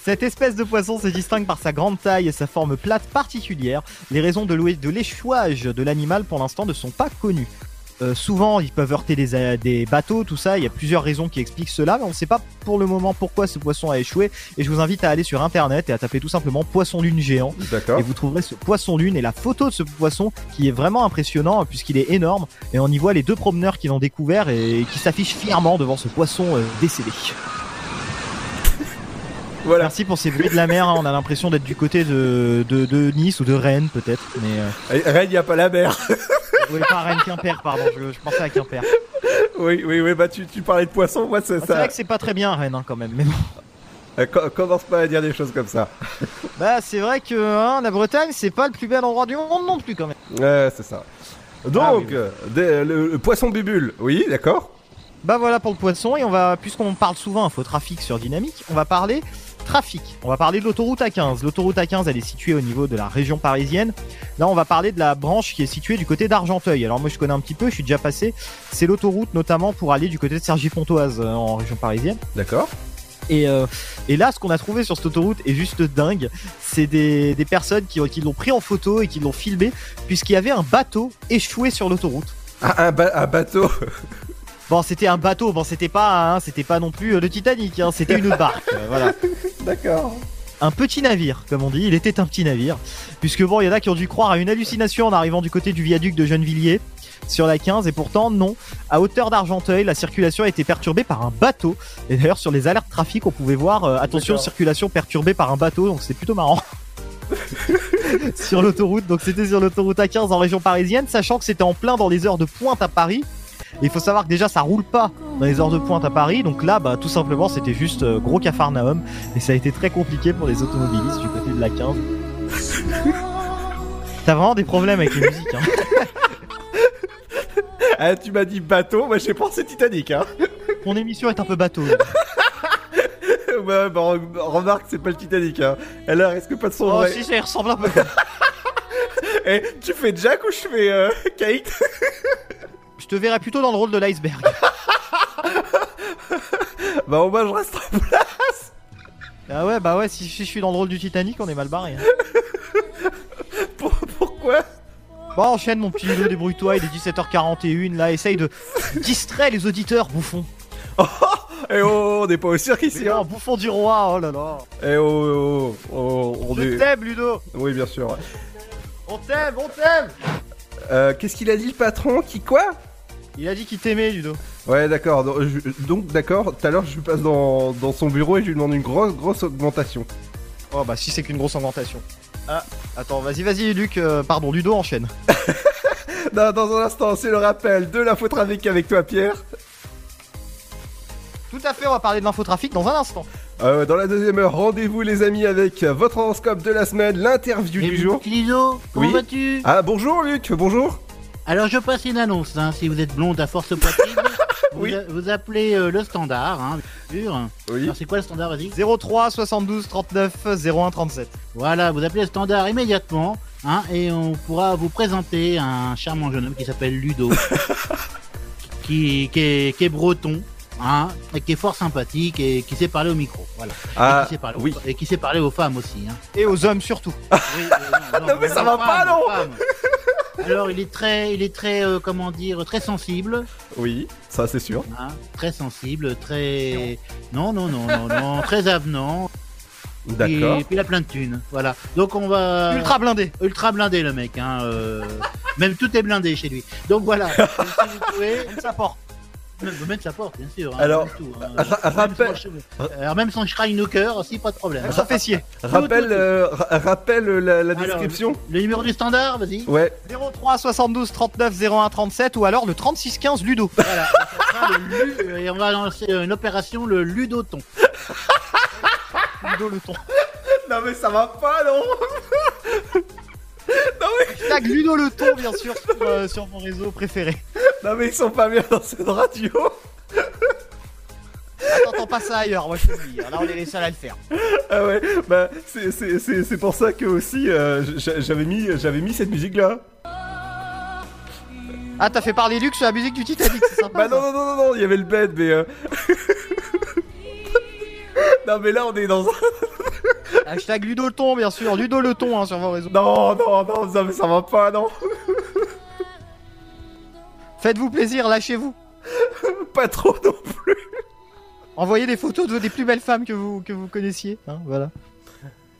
Cette espèce de poisson se distingue par sa grande taille et sa forme plate particulière. Les raisons de l'échouage de l'animal pour l'instant ne sont pas connues. Euh, souvent, ils peuvent heurter des, bateaux, tout ça. Il y a plusieurs raisons qui expliquent cela, mais on ne sait pas pour le moment pourquoi ce poisson a échoué. Et je vous invite à aller sur internet et à taper tout simplement poisson lune géant. D'accord. Et vous trouverez ce poisson lune et la photo de ce poisson qui est vraiment impressionnant puisqu'il est énorme. Et on y voit les deux promeneurs qui l'ont découvert et qui s'affichent fièrement devant ce poisson euh, décédé. Voilà. Merci pour ces bruits de la mer. hein. On a l'impression d'être du côté de, de, de Nice ou de Rennes peut-être. Mais euh, Rennes, il n'y a pas la mer. oui, pas Rennes, Quimper, pardon. Je, je pensais à Quimper. oui, oui, oui, bah tu, tu parlais de poisson, moi c'est C'est ça. vrai que c'est pas très bien Rennes hein, quand même. Mais bon. Euh, co- commence pas à dire des choses comme ça. [LAUGHS] Bah c'est vrai que hein, la Bretagne c'est pas le plus bel endroit du monde non plus quand même. Ouais, c'est ça. Donc, Ah oui, oui. euh, des- le, le poisson bubule, oui, d'accord. Bah voilà pour le poisson et on va puisqu'on parle souvent infotrafic sur Dynamique, on va parler trafic. On va parler de l'autoroute A15. L'autoroute A15 elle est située au niveau de la région parisienne. Là on va parler de la branche qui est située du côté d'Argenteuil. Alors moi je connais un petit peu, je suis déjà passé. C'est l'autoroute notamment pour aller du côté de Cergy-Pontoise euh, en région parisienne. D'accord. Et, euh, et là, ce qu'on a trouvé sur cette autoroute est juste dingue. C'est des, des personnes qui, qui l'ont pris en photo et qui l'ont filmé, puisqu'il y avait un bateau échoué sur l'autoroute. Ah, un, ba- un bateau. [LAUGHS] Bon, c'était un bateau. Bon, c'était pas, hein, c'était pas non plus euh, le Titanic. Hein, c'était une [LAUGHS] barque. euh, voilà. D'accord. Un petit navire, comme on dit. Il était un petit navire, puisque bon, il y en a qui ont dû croire à une hallucination en arrivant du côté du viaduc de Gennevilliers sur la 15 et pourtant non. À hauteur d'Argenteuil, la circulation a été perturbée par un bateau. Et d'ailleurs sur les alertes trafic, on pouvait voir euh, attention circulation perturbée par un bateau, donc c'est plutôt marrant. [LAUGHS] sur l'autoroute, donc c'était sur l'autoroute A15 en région parisienne, sachant que c'était en plein dans les heures de pointe à Paris. Et il faut savoir que déjà ça roule pas dans les heures de pointe à Paris, donc là bah tout simplement c'était juste euh, gros cafarnaum et ça a été très compliqué pour les automobilistes du côté de la 15. [LAUGHS] T'as vraiment des problèmes avec les musiques. Hein. [LAUGHS] Ah, tu m'as dit bateau, moi j'ai pensé Titanic, hein. [LAUGHS] Mon émission est un peu bateau. bah, re- remarque, c'est pas le Titanic, hein. Elle risque pas de son Oh vrai. si, ça y ressemble un peu. Eh, tu fais Jack ou je fais euh, Kate? Je te verrais plutôt dans le rôle de l'iceberg. [LAUGHS] Bah, au moins, je reste en place. Ah ouais, bah ouais, si je suis dans le rôle du Titanic, on est mal barré. hein. [LAUGHS] Pourquoi? Bon, enchaîne mon petit Ludo, débrouille-toi, il est 17h41, là, essaye de distraire les auditeurs, bouffon. [LAUGHS] Eh oh, on n'est pas au cirque ici, hein. bouffon du roi, oh là là. Eh oh, oh, oh, on Je est... t'aime, Ludo. Oui, bien sûr. On t'aime, on t'aime. Euh, Qu'est-ce qu'il a dit, le patron? Qui quoi? Il a dit qu'il t'aimait, Ludo. Ouais, d'accord. Donc, d'accord, tout à l'heure, je lui passe dans, dans son bureau et je lui demande une grosse, grosse augmentation. Oh bah si c'est qu'une grosse augmentation. Ah, attends, vas-y, vas-y, Luc, euh, pardon, Ludo enchaîne. [LAUGHS] Non, dans un instant, c'est le rappel de l'infotrafic avec toi, Pierre. Tout à fait, on va parler de l'infotrafic dans un instant. Euh, dans la deuxième heure, rendez-vous, les amis, avec votre horoscope de la semaine, l'interview du jour. Ludo, comment Oui. vas-tu? Ah, bonjour, Luc, bonjour. Alors je passe une annonce, hein, si vous êtes blonde à force poitrine, [LAUGHS] Oui. vous, vous appelez euh, le standard, hein, bien sûr. Oui. Alors c'est quoi le standard, vas-y 03 72 39 01 37. Voilà, vous appelez le standard immédiatement, hein, et on pourra vous présenter un charmant jeune homme qui s'appelle Ludo, [LAUGHS] qui, qui, est, qui est breton, hein, et qui est fort sympathique et qui sait parler au micro, voilà. Ah, et, qui sait parler aux- oui. et qui sait parler aux femmes aussi. Hein. Et aux hommes surtout. Oui, euh, [LAUGHS] Non, mais ça va aux pas, non aux. Alors il est très, il est très, euh, comment dire, très sensible. Oui, ça, c'est sûr. Hein, très sensible, très. Non, non, non, non, non, [LAUGHS] très avenant. D'accord. Et puis il a plein de thunes. Voilà. Donc on va. Ultra blindé. Ultra blindé le mec. Hein, euh, [LAUGHS] Même tout est blindé chez lui. Donc voilà. [LAUGHS] Donc, si vous pouvez. Même sa porte. Même, même sa porte, bien sûr. hein, Alors, tout, hein. rappel- Alors même son shrine au cœur aussi, pas de problème. Son fessier. Rappelle, tout, tout. euh, ra- rappelle la, la Alors, description. le numéro du standard, vas-y. Ouais. 03 72 39 01 37 ou alors le 36 15 Ludo. Voilà. le lu- et on va lancer une opération, le ludoton. Ludo le ton. Non, mais ça va pas, non [LAUGHS] Hashtag Ludo le ton, bien sûr, sur, euh, sur mon réseau préféré. Non, mais ils sont pas bien dans cette radio. Attends, t'entends pas ça ailleurs, moi je te dis. Là, on est les seuls à le faire. Ah ouais, bah, c'est- pour ça que aussi, euh, j'a- j'avais mis, j'avais mis cette musique-là. Ah, t'as fait parler Luc sur la musique du Titanic, c'est sympa. Bah non, non, non, non, non, il y avait le bed, mais... euh, [LAUGHS] non, mais là, on est dans un... [LAUGHS] Hashtag Ludo le ton, bien sûr. Ludo le ton hein, sur vos réseaux. Non, non, non, ça, ça va pas, non. Faites-vous plaisir, lâchez-vous. Pas trop non plus. Envoyez des photos de des plus belles femmes que vous, que vous connaissiez. hein, voilà.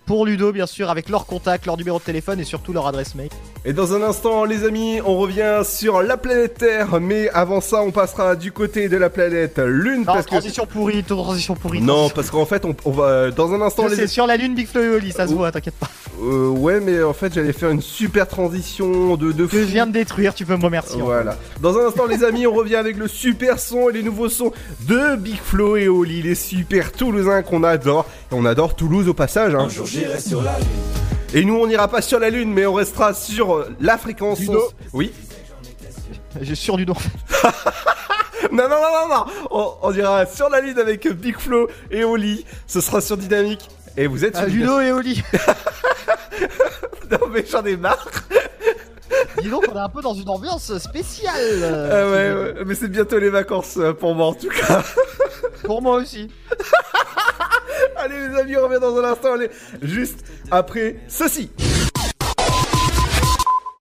Pour Ludo, bien sûr, avec leur contact, leur numéro de téléphone et surtout leur adresse mail. Et dans un instant, les amis, on revient sur la planète Terre, mais avant ça, on passera du côté de la planète Lune, Non, parce que... transition pourrie, transition pourrie. Non, parce qu'en fait, on, on va... Dans un instant, les... sur la lune, Big Flo et Oli, ça se voit, t'inquiète pas. Euh, ouais, mais en fait, j'allais faire une super transition de, de Que je viens de détruire, tu peux me remercier. Voilà. Dans un instant, les amis, on revient avec le super son et les nouveaux sons de Big Flo et Oli, les super Toulousains qu'on adore. Et on adore Toulouse au passage. Hein. J'irai sur la lune. Et nous, on n'ira pas sur la Lune, mais on restera sur euh, la fréquence. Ludo. Oui. J'ai sur Ludo. Non, non, non, non, non. On, on ira sur la Lune avec Big Flo et Oli. Ce sera sur Dynamique. Et vous êtes sur Ah, Ludo et Oli. [LAUGHS] Non, mais j'en ai marre. [LAUGHS] Dis donc, on est un peu dans une ambiance spéciale. euh, Ah ouais, ouais, mais c'est bientôt les vacances euh, pour moi en tout cas. Pour moi aussi. [LAUGHS] Allez les amis, on revient dans un instant. Allez, juste après ceci.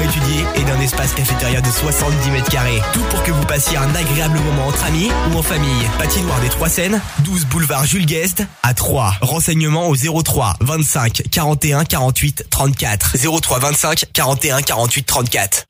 étudié et d'un espace cafétéria de 70 mètres carrés. Tout pour que vous passiez un agréable moment entre amis ou en famille. Patinoire des Trois Seines, 12 boulevard Jules Guest à 3. Renseignements au 03 25 41 48 34. 03 25 41 48 34.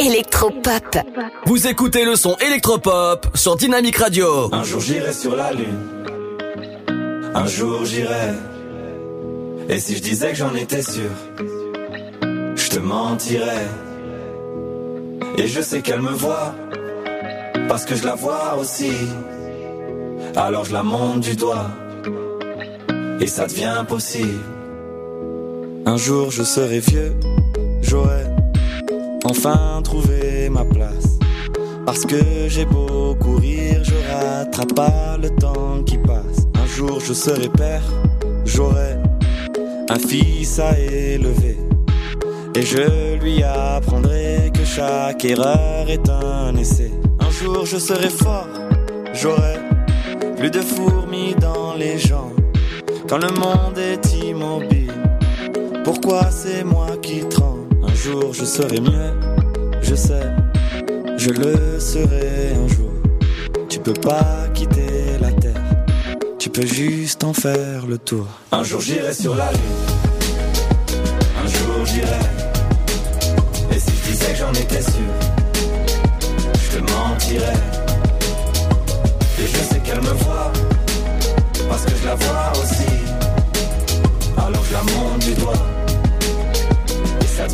électropop. Vous écoutez le son électropop sur Dynamique Radio. Un jour j'irai sur la lune. Un jour j'irai. Et si je disais que j'en étais sûr, je te mentirais. Et je sais qu'elle me voit, parce que je la vois aussi. Alors je la monte du doigt, et ça devient possible. Un jour je serai vieux, j'aurai enfin trouvé ma place. Parce que j'ai beau courir, je rattrape pas le temps qui passe. Un jour je serai père, j'aurai un fils à élever. Et je lui apprendrai que chaque erreur est un essai. Un jour je serai fort, j'aurai plus de fourmis dans les jambes. Quand le monde est immobile, pourquoi c'est moi qui tremble? Jour je serai mieux, je sais, je le serai un jour. Tu peux pas quitter la terre, tu peux juste en faire le tour. Un jour j'irai sur la lune, un jour j'irai. Et si je disais que j'en étais sûr, je te mentirais. Et je sais qu'elle me voit, parce que je la vois aussi. Alors je la monte du doigt, Un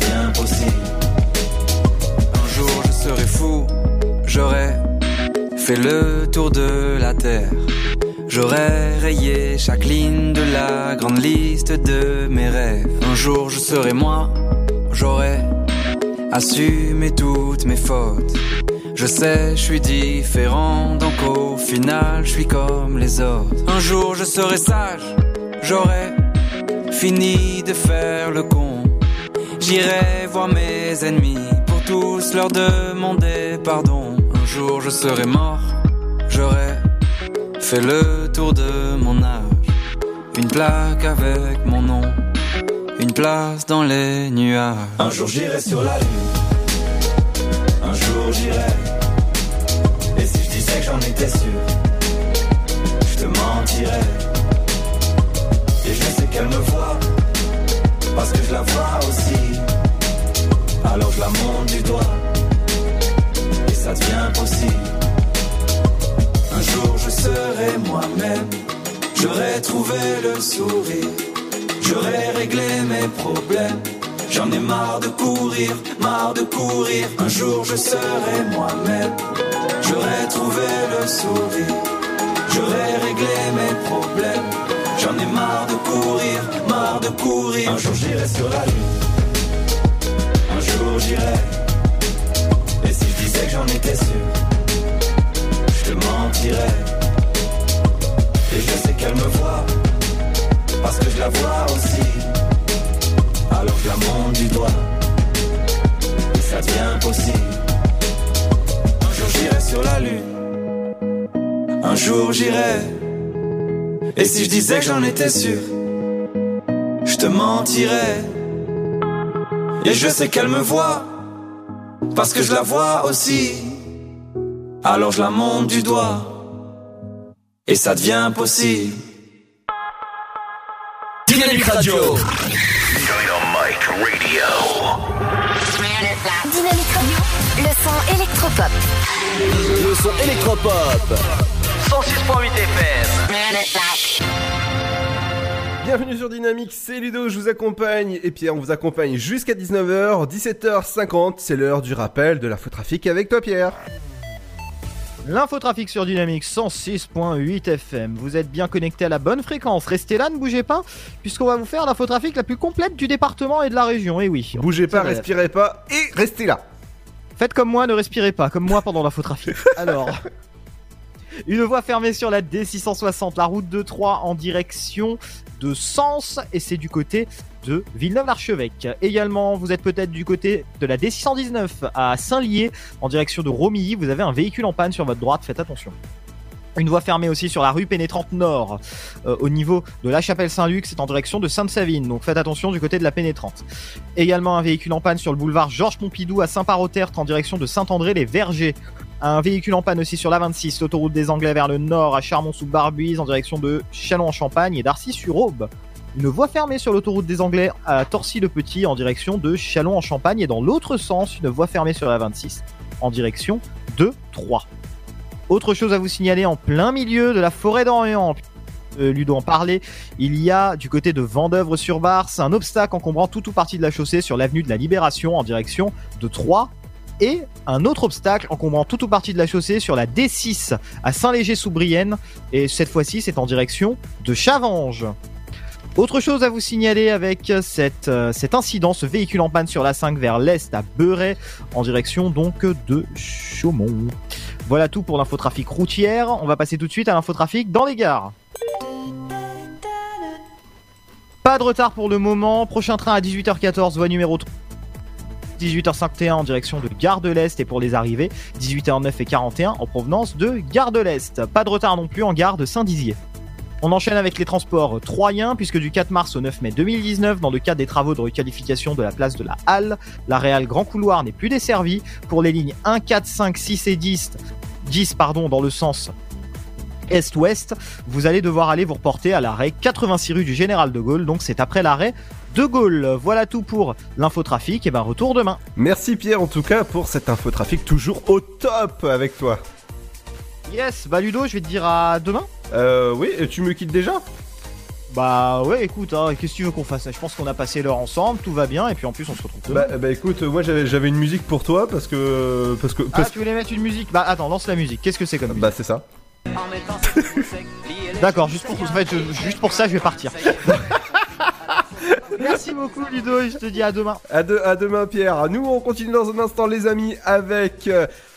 jour je serai fou, j'aurai fait le tour de la terre. J'aurais rayé chaque ligne de la grande liste de mes rêves. Un jour je serai moi, j'aurai assumé toutes mes fautes. Je sais, je suis différent, donc au final je suis comme les autres. Un jour je serai sage, j'aurai fini de faire le con. J'irai voir mes ennemis pour tous leur demander pardon. Un jour je serai mort, j'aurai fait le tour de mon âge. Une plaque avec mon nom, une place dans les nuages. Un jour j'irai sur la lune, un jour j'irai. Et si je disais que j'en étais sûr, je te mentirais. Et je sais qu'elle me voit, parce que je la vois aussi. Alors je la monte du doigt, et ça devient possible. Un jour je serai moi-même, j'aurai trouvé le sourire, j'aurai réglé mes problèmes. J'en ai marre de courir, marre de courir. Un jour je serai moi-même, j'aurai trouvé le sourire, j'aurai réglé mes problèmes. J'en ai marre de courir, marre de courir. Un jour j'irai sur la lune, un jour j'irai. Et si je disais que j'en étais sûr, je te mentirais. Et je sais qu'elle me voit, parce que je la vois aussi. Alors je la monte du doigt, ça devient possible. Un jour j'irai sur la lune, un jour j'irai. Et si je disais que j'en étais sûr, je te mentirais. Et je sais qu'elle me voit, parce que je la vois aussi. Alors je la monte du doigt, et ça devient possible. Dynamique Radio. Dynamite Radio. Dynamique radio, le son électropop. Le son électropop. 106.8 FM. Bienvenue sur Dynamique, c'est Ludo, je vous accompagne et Pierre, on vous accompagne jusqu'à 19h, 17h50, c'est l'heure du rappel de l'infotrafic avec toi Pierre. L'infotrafic sur Dynamique 106.8 FM. Vous êtes bien connecté à la bonne fréquence. Restez là, ne bougez pas, puisqu'on va vous faire l'infotrafic la plus complète du département et de la région. Et oui. Bougez pas, respirez pas et restez là. Faites comme moi, ne respirez pas, comme moi pendant l'infotrafic. [LAUGHS] Alors, une voie fermée sur la D660, la route de Troyes en direction de Sens, et c'est du côté de Villeneuve-l'Archevêque. Également, vous êtes peut-être du côté de la D619 à Saint-Lié, en direction de Romilly. Vous avez un véhicule en panne sur votre droite, faites attention. Une voie fermée aussi sur la rue pénétrante nord, euh, au niveau de la chapelle Saint-Luc, c'est en direction de Sainte-Savine, donc faites attention du côté de la pénétrante. Également un véhicule en panne sur le boulevard Georges Pompidou à Saint-Paroterte en direction de Saint-André-les-Vergers. Un véhicule en panne aussi sur la 26, l'autoroute des Anglais vers le nord à Charmont-sous-Barbuise en direction de Châlons-en-Champagne et d'Arcy-sur-Aube. Une voie fermée sur l'autoroute des Anglais à Torcy-le-Petit en direction de Châlons-en-Champagne et dans l'autre sens, une voie fermée sur la 26 en direction de Troyes. Autre chose à vous signaler en plein milieu de la forêt d'Orient. Euh, Ludo en parlait, il y a du côté de Vendœuvre-sur-Barse un obstacle encombrant tout ou partie de la chaussée sur l'avenue de la Libération en direction de Troyes et un autre obstacle encombrant tout ou partie de la chaussée sur la D6 à Saint-Léger-sous-Brienne et cette fois-ci c'est en direction de Chavanges. Autre chose à vous signaler avec euh, cet incident, ce véhicule en panne sur la 5 vers l'est à Beuret en direction donc de Chaumont. Voilà tout pour l'infotrafic routière. On va passer tout de suite à l'infotrafic dans les gares. Pas de retard pour le moment. Prochain train à 18h14, voie numéro 3. 18h51 en direction de Gare de l'Est et pour les arrivées, 18h09 et 41 en provenance de Gare de l'Est. Pas de retard non plus en gare de Saint-Dizier. On enchaîne avec les transports troyens puisque du 4 mars au 9 mai 2019, dans le cadre des travaux de requalification de la place de la Halle, la Réal Grand Couloir n'est plus desservie pour les lignes 1, 4, 5, 6 et 10, 10 pardon, dans le sens est-ouest, vous allez devoir aller vous reporter à l'arrêt 86 rue du Général de Gaulle, donc c'est après l'arrêt de Gaulle. Voilà tout pour l'infotrafic, et ben retour demain. Merci Pierre en tout cas pour cet infotrafic toujours au top avec toi. Yes, bah Ludo, je vais te dire à demain. Euh oui, tu me quittes déjà? Bah ouais, écoute, hein, qu'est-ce que tu veux qu'on fasse? Je pense qu'on a passé l'heure ensemble, tout va bien, et puis en plus on se retrouve demain. Bah, bah écoute, moi j'avais une musique pour toi parce que parce que ah, tu voulais mettre une musique? Bah attends, lance la musique. Qu'est-ce que c'est comme musique? bah c'est ça. [LAUGHS] D'accord, juste pour, en fait, je- juste pour ça, je vais partir. [LAUGHS] Merci beaucoup Ludo, et je te dis à demain. À, de- à demain Pierre. Nous on continue dans un instant les amis avec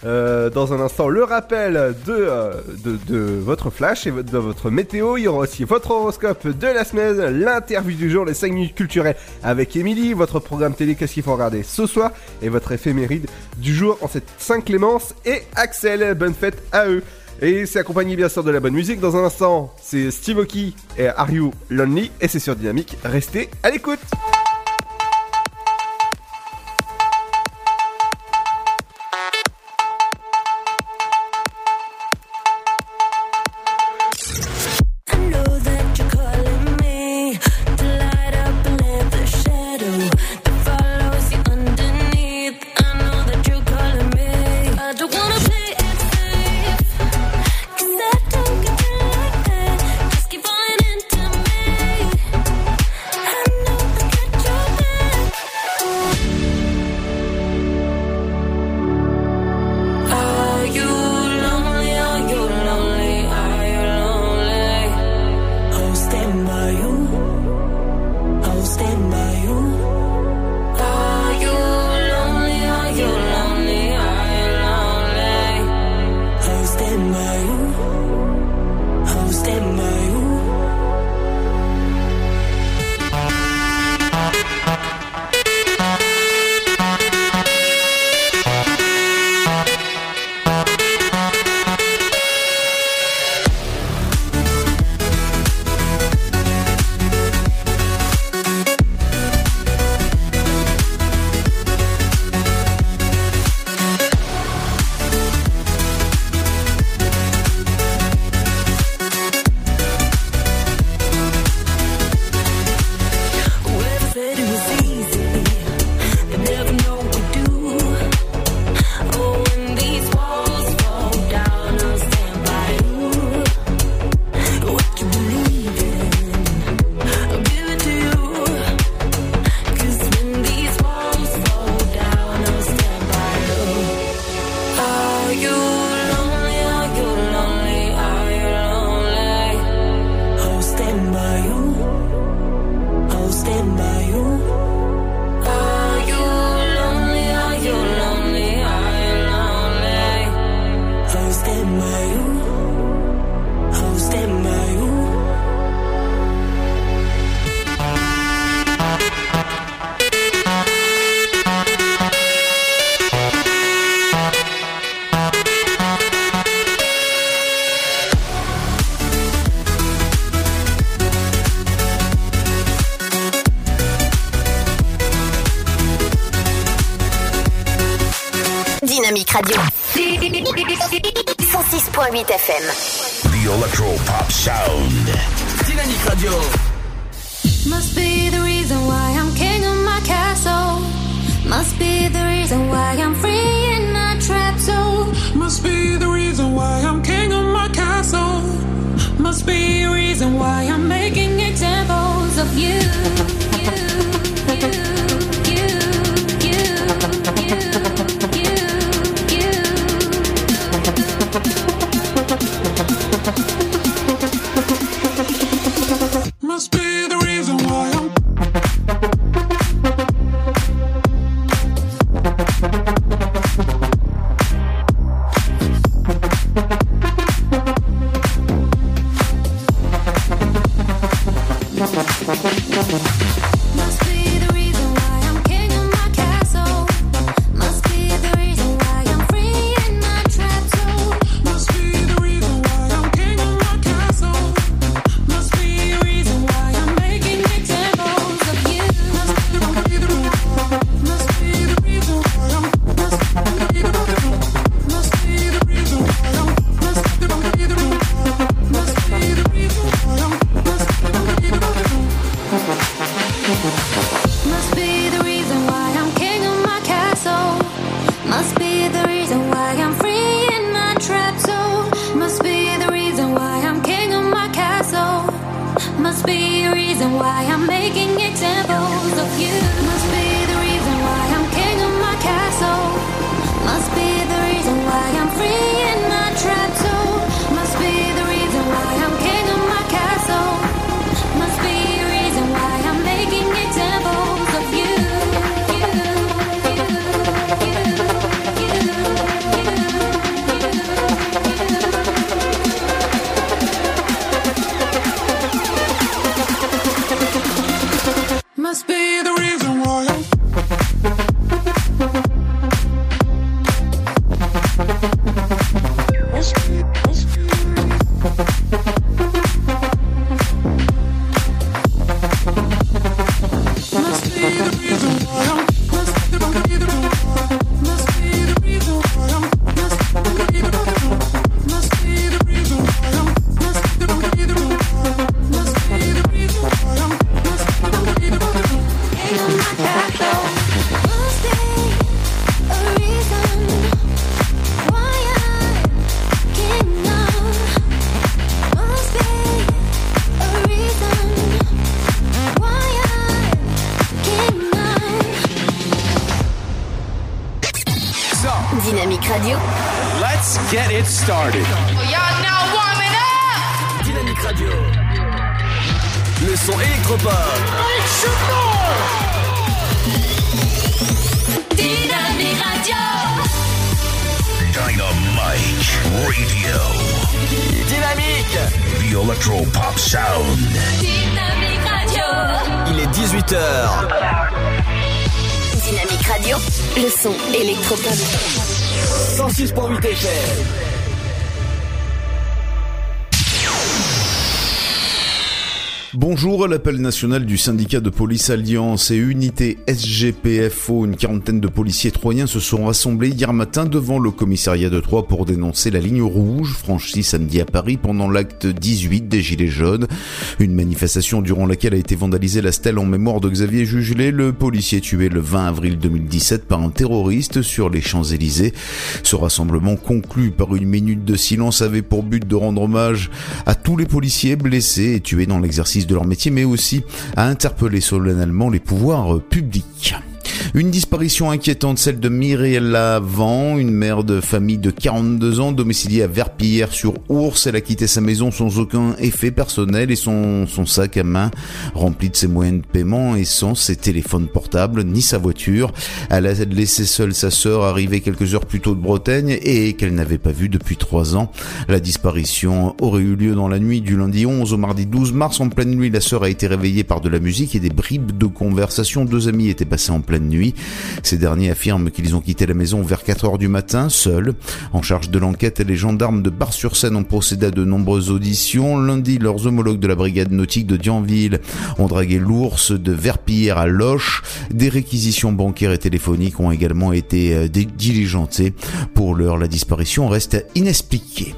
euh, dans un instant le rappel de, euh, de, de votre flash et de votre météo. Il y aura aussi votre horoscope de la semaine, l'interview du jour, les 5 minutes culturelles avec Émilie, votre programme télé qu'est-ce qu'il faut regarder ce soir et votre éphéméride du jour en cette Saint-Clémence et Axel. Bonne fête à eux. Et c'est accompagné bien sûr de la bonne musique. Dans un instant, c'est Steve Aoki et Are You Lonely? Et c'est sur Dynamique. Restez à l'écoute. Dynamique Radio. Must be the reason why I'm king of my castle. Must be the reason why I'm free in my trap zone. Must be the reason why I'm king of my castle. Must be a reason why I'm making examples of you. Bonjour, à l'appel national du syndicat de police Alliance et unité SGPFO, une quarantaine de policiers troyens se sont rassemblés hier matin devant le commissariat de Troyes pour dénoncer la ligne rouge franchie samedi à Paris pendant l'acte 18 des Gilets jaunes. Une manifestation durant laquelle a été vandalisée la stèle en mémoire de Xavier Jugelet, le policier tué le 20 avril 2017 par un terroriste sur les Champs-Élysées. Ce rassemblement conclu par une minute de silence avait pour but de rendre hommage à tous les policiers blessés et tués dans l'exercice de leur métier, mais aussi à interpeller solennellement les pouvoirs publics. Une disparition inquiétante, celle de Myriella Van, une mère de famille de 42 ans, domiciliée à Verpillière sur Ours. Elle a quitté sa maison sans aucun effet personnel et son, son sac à main rempli de ses moyens de paiement et sans ses téléphones portables ni sa voiture. Elle a laissé seule sa sœur arrivée quelques heures plus tôt de Bretagne et qu'elle n'avait pas vue depuis trois ans. La disparition aurait eu lieu dans la nuit du lundi 11 au mardi 12 mars. En pleine nuit, la sœur a été réveillée par de la musique et des bribes de conversation. Deux amis étaient passés en pleine Ces derniers affirment qu'ils ont quitté la maison vers 4 heures du matin, seuls. En charge de l'enquête, les gendarmes de Bar-sur-Seine ont procédé à de nombreuses auditions. Lundi, leurs homologues de la brigade nautique de Dianville ont dragué l'ours de Verpillière à Loche. Des réquisitions bancaires et téléphoniques ont également été euh, diligentées. Pour l'heure, la disparition reste inexpliquée.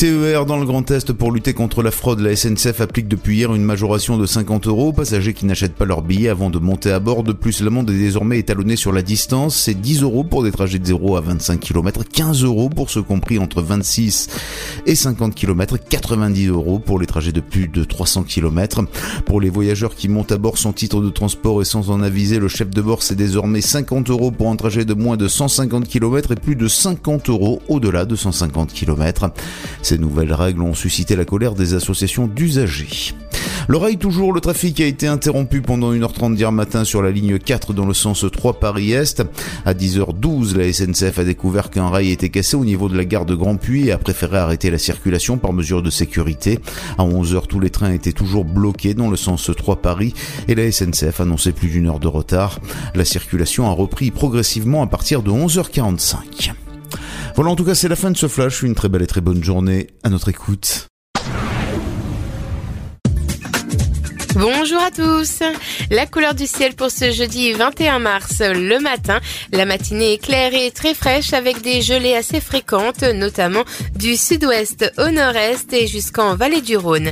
TER dans le Grand Est pour lutter contre la fraude, la SNCF applique depuis hier une majoration de 50 euros aux passagers qui n'achètent pas leur billet avant de monter à bord. De plus, l'amende est désormais étalonnée sur la distance. C'est 10 euros pour des trajets de 0 à 25 km, 15 euros pour ceux compris entre 26 et 50 km, 90 euros pour les trajets de plus de 300 km. Pour les voyageurs qui montent à bord sans titre de transport et sans en aviser, le chef de bord c'est désormais 50 euros pour un trajet de moins de 150 km et plus de 50 euros au-delà de 150 km. Ces nouvelles règles ont suscité la colère des associations d'usagers. L'oreille toujours, le trafic a été interrompu pendant 1h30 d'hier matin sur la ligne 4 dans le sens 3 Paris-Est. À 10h12, la SNCF a découvert qu'un rail était cassé au niveau de la gare de Grand Puy et a préféré arrêter la circulation par mesure de sécurité. À 11h, tous les trains étaient toujours bloqués dans le sens 3 Paris et la SNCF annonçait plus d'une heure de retard. La circulation a repris progressivement à partir de 11h45. Voilà, en tout cas, c'est la fin de ce flash. Une très belle et très bonne journée à notre écoute. Bonjour à tous. La couleur du ciel pour ce jeudi 21 mars, le matin. La matinée est claire et très fraîche avec des gelées assez fréquentes, notamment du sud-ouest au nord-est et jusqu'en vallée du Rhône.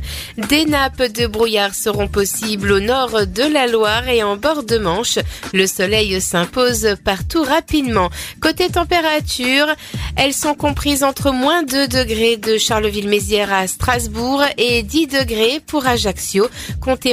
Des nappes de brouillard seront possibles au nord de la Loire et en bord de Manche. Le soleil s'impose partout rapidement. Côté température, elles sont comprises entre moins 2 degrés de Charleville-Mézières à Strasbourg et 10 degrés pour Ajaccio.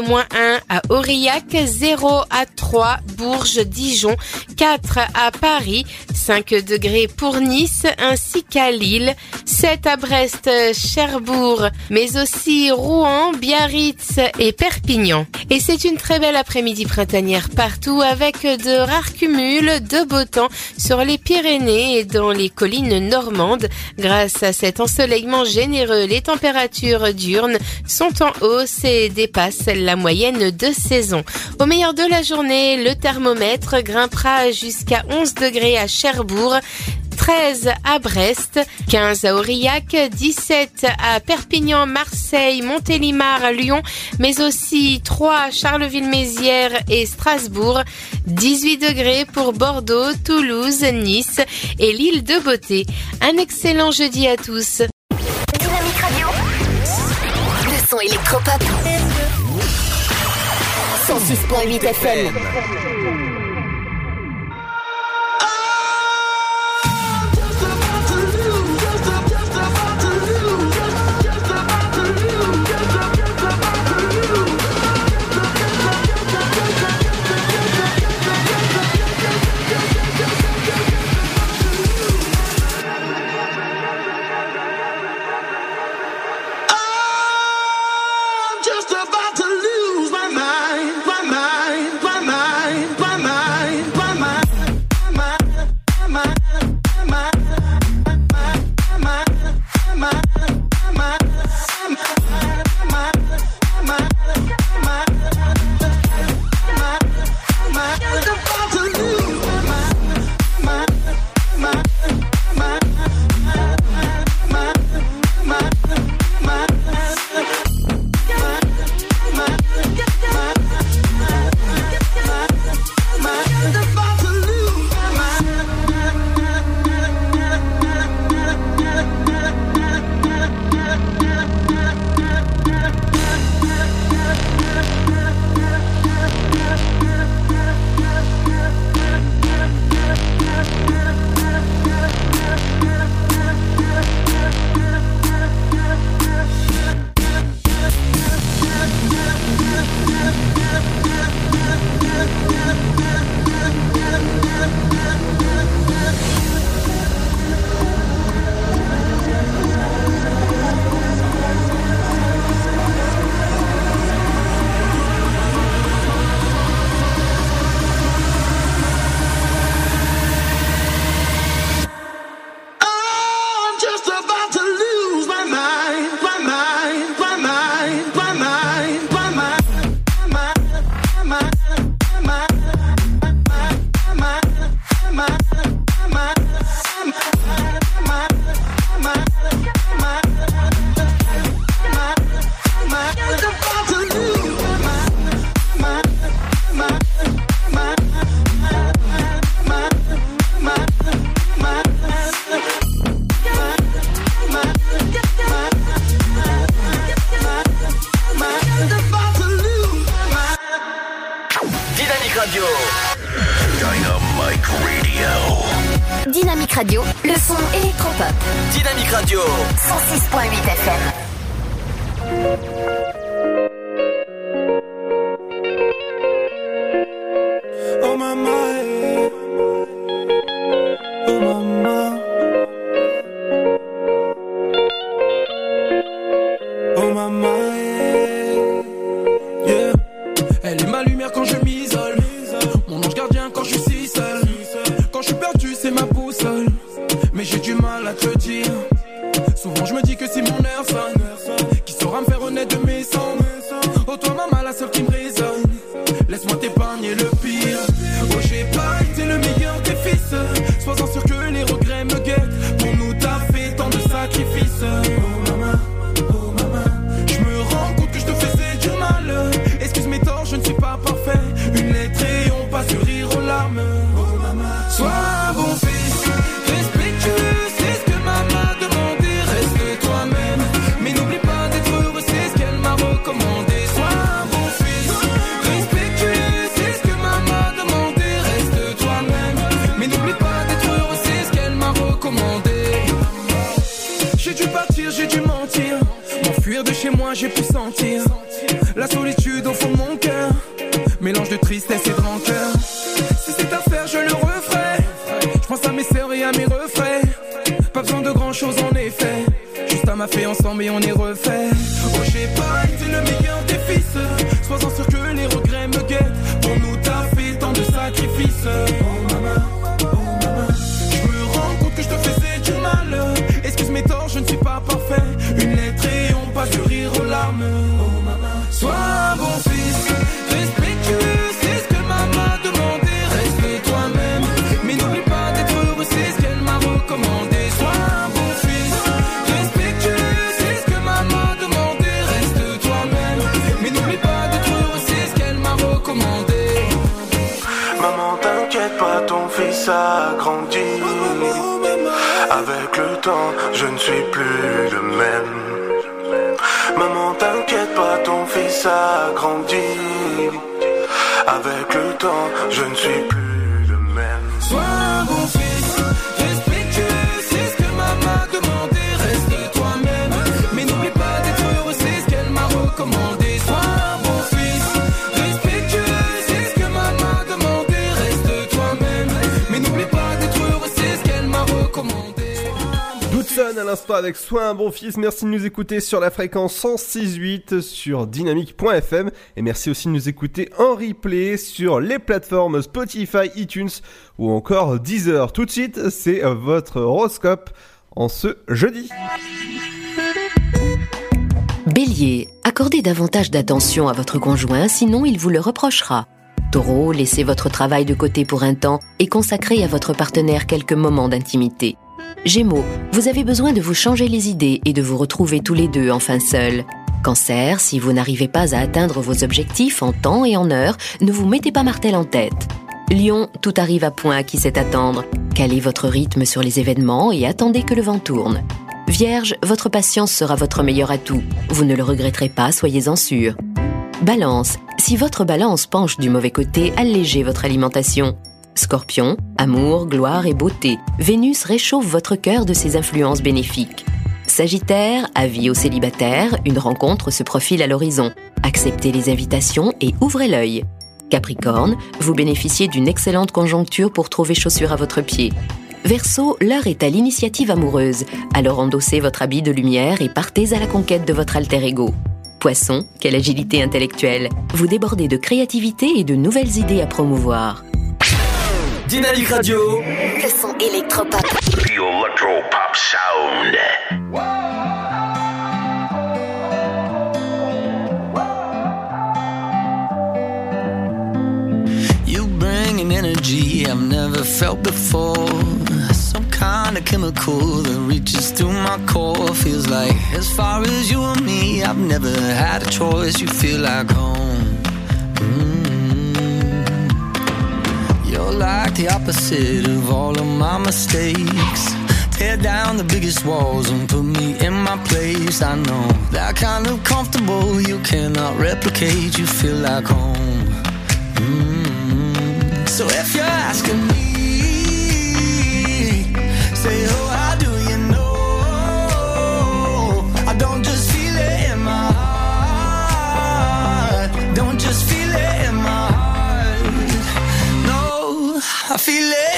Moins 1 à Aurillac, 0 à 3 Bourges, Dijon, 4 à Paris, 5 degrés pour Nice ainsi qu'à Lille, 7 à Brest, Cherbourg, mais aussi Rouen, Biarritz et Perpignan. Et c'est une très belle après-midi printanière partout avec de rares cumuls de beau temps sur les Pyrénées et dans les collines normandes. Grâce à cet ensoleillement généreux, les températures diurnes sont en hausse et dépassent la moyenne de saison. Au meilleur de la journée, le thermomètre grimpera jusqu'à 11 degrés à Cherbourg. 13 à Brest, 15 à Aurillac, 17 à Perpignan, Marseille, Montélimar, Lyon, mais aussi 3 à Charleville-Mézières et Strasbourg, 18 degrés pour Bordeaux, Toulouse, Nice et l'île de Beauté. Un excellent jeudi à tous. Dynamique Radio. Le son électropop. 106.8 FM. Merci de nous écouter sur la fréquence 106.8 sur dynamique.fm et merci aussi de nous écouter en replay sur les plateformes Spotify, iTunes ou encore Deezer. Tout de suite, c'est votre horoscope en ce jeudi. Bélier, accordez davantage d'attention à votre conjoint, sinon il vous le reprochera. Taureau, laissez votre travail de côté pour un temps et consacrez à votre partenaire quelques moments d'intimité. Gémeaux, vous avez besoin de vous changer les idées et de vous retrouver tous les deux enfin seuls. Cancer, si vous n'arrivez pas à atteindre vos objectifs en temps et en heure, ne vous mettez pas martel en tête. Lion, tout arrive à point à qui sait attendre. Calez votre rythme sur les événements et attendez que le vent tourne. Vierge, votre patience sera votre meilleur atout. Vous ne le regretterez pas, soyez-en sûr. Balance, si votre balance penche du mauvais côté, allégez votre alimentation. Scorpion, amour, gloire et beauté. Vénus réchauffe votre cœur de ses influences bénéfiques. Sagittaire, avis aux célibataires, une rencontre se profile à l'horizon. Acceptez les invitations et ouvrez l'œil. Capricorne, vous bénéficiez d'une excellente conjoncture pour trouver chaussures à votre pied. Verseau, l'heure est à l'initiative amoureuse, alors endossez votre habit de lumière et partez à la conquête de votre alter ego. Poisson, quelle agilité intellectuelle. Vous débordez de créativité et de nouvelles idées à promouvoir. Dynamique Radio. Le son électropop. The Electro Pop Sound. You bring an energy I've never felt before. Some kind of chemical that reaches through my core. Feels like as far as you and me, I've never had a choice. You feel like home. Mm. You're like the opposite of all of my mistakes. Tear down the biggest walls and put me in my place. I know that kind of comfortable you cannot replicate. You feel like home. Mm. So if you're asking me, I feel it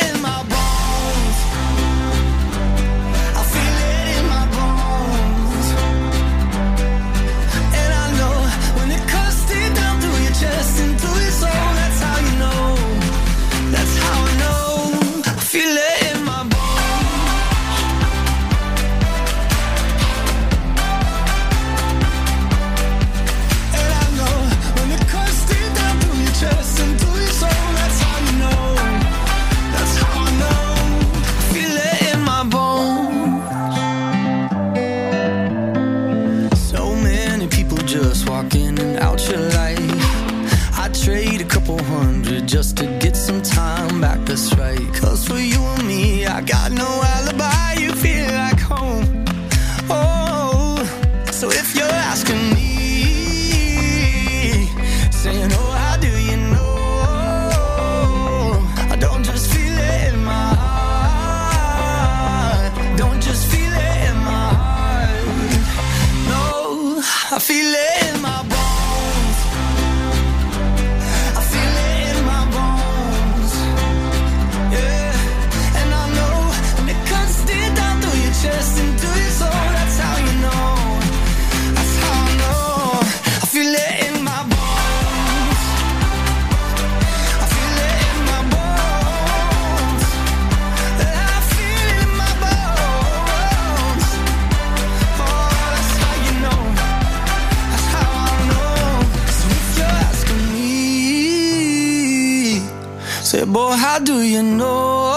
how do you know?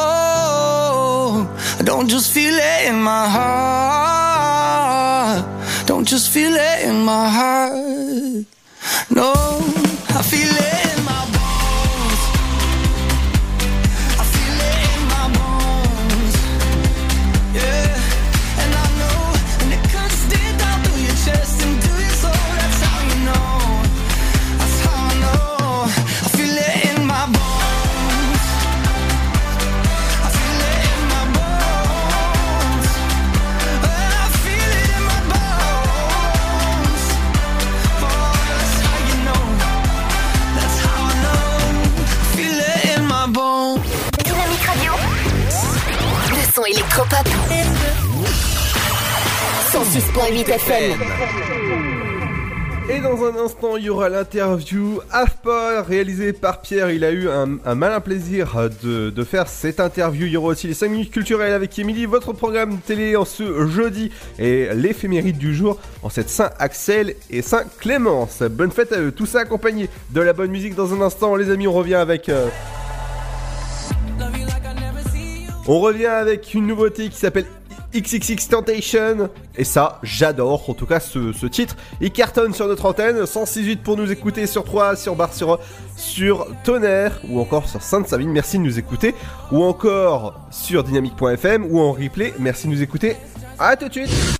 I don't just feel it in my heart. Don't just feel it in my heart. 106.8 FM. Et dans un instant, il y aura l'interview AFPOL réalisée par Pierre. Il a eu un, malin plaisir de, de faire cette interview. Il y aura aussi les 5 minutes culturelles avec Émilie, votre programme télé en ce jeudi et l'éphéméride du jour en cette Saint-Axel et Saint-Clémence. Bonne fête à eux. Tout ça accompagné de la bonne musique dans un instant. Les amis, on revient avec... euh, On revient avec une nouveauté qui s'appelle XXX Tentation. Et ça, j'adore. En tout cas, ce, ce titre. Il cartonne sur notre antenne. 106.8 pour nous écouter sur 3, sur Bar, sur, sur Tonnerre. Ou encore sur Sainte-Savine. Merci de nous écouter. Ou encore sur dynamique.fm. Ou en replay. Merci de nous écouter. À tout de suite.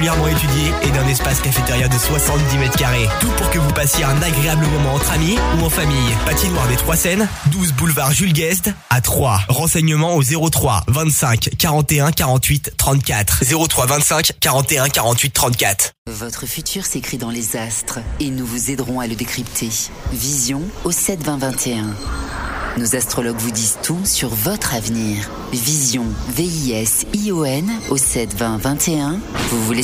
particulièrement étudiée et d'un espace cafétéria de 70 mètres carrés. Tout pour que vous passiez un agréable moment entre amis ou en famille. Patinoire des Trois Seines, 12 boulevard Jules Guest à 3. Renseignements au 03 25 41 48 34. 03 25 41 48 34. Votre futur s'écrit dans les astres et nous vous aiderons à le décrypter. Vision au 7 20 21. Nos astrologues vous disent tout sur votre avenir. Vision, V-I-S-I-O-N au 7 20 21. Vous voulez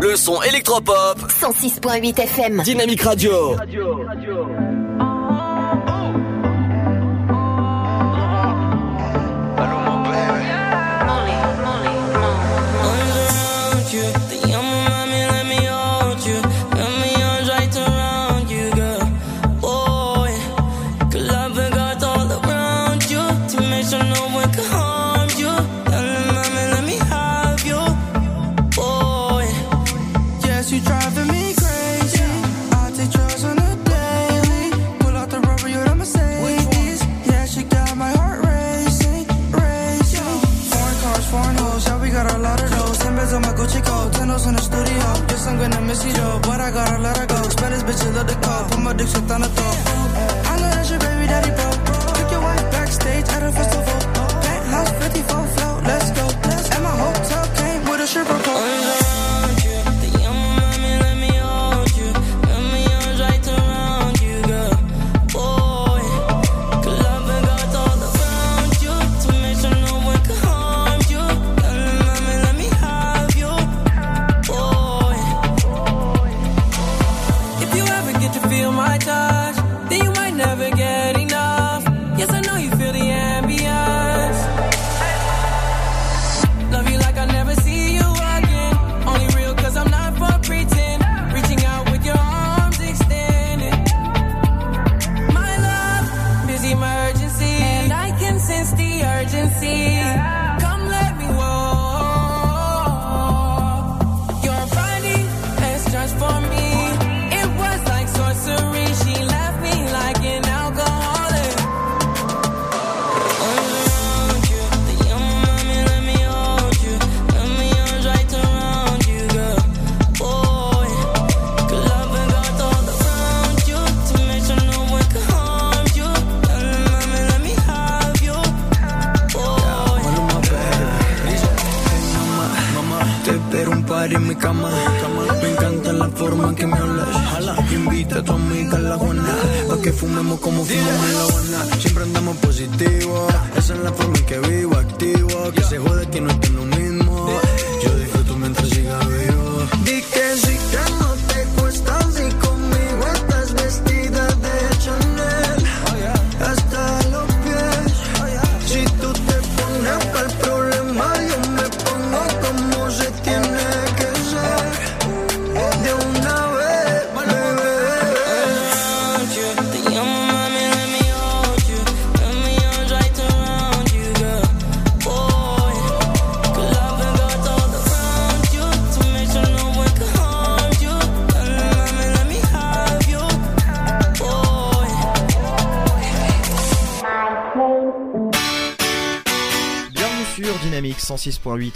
Le son électropop. 106.8 FM. Dynamique Radio. around in the studio. Guess I'm gonna miss you though, but I gotta let her go. Spanish bitches love the call, put my dick shit on the throat. I know that's your baby daddy, bro. Took your wife backstage at a festival. Penthouse 54 float,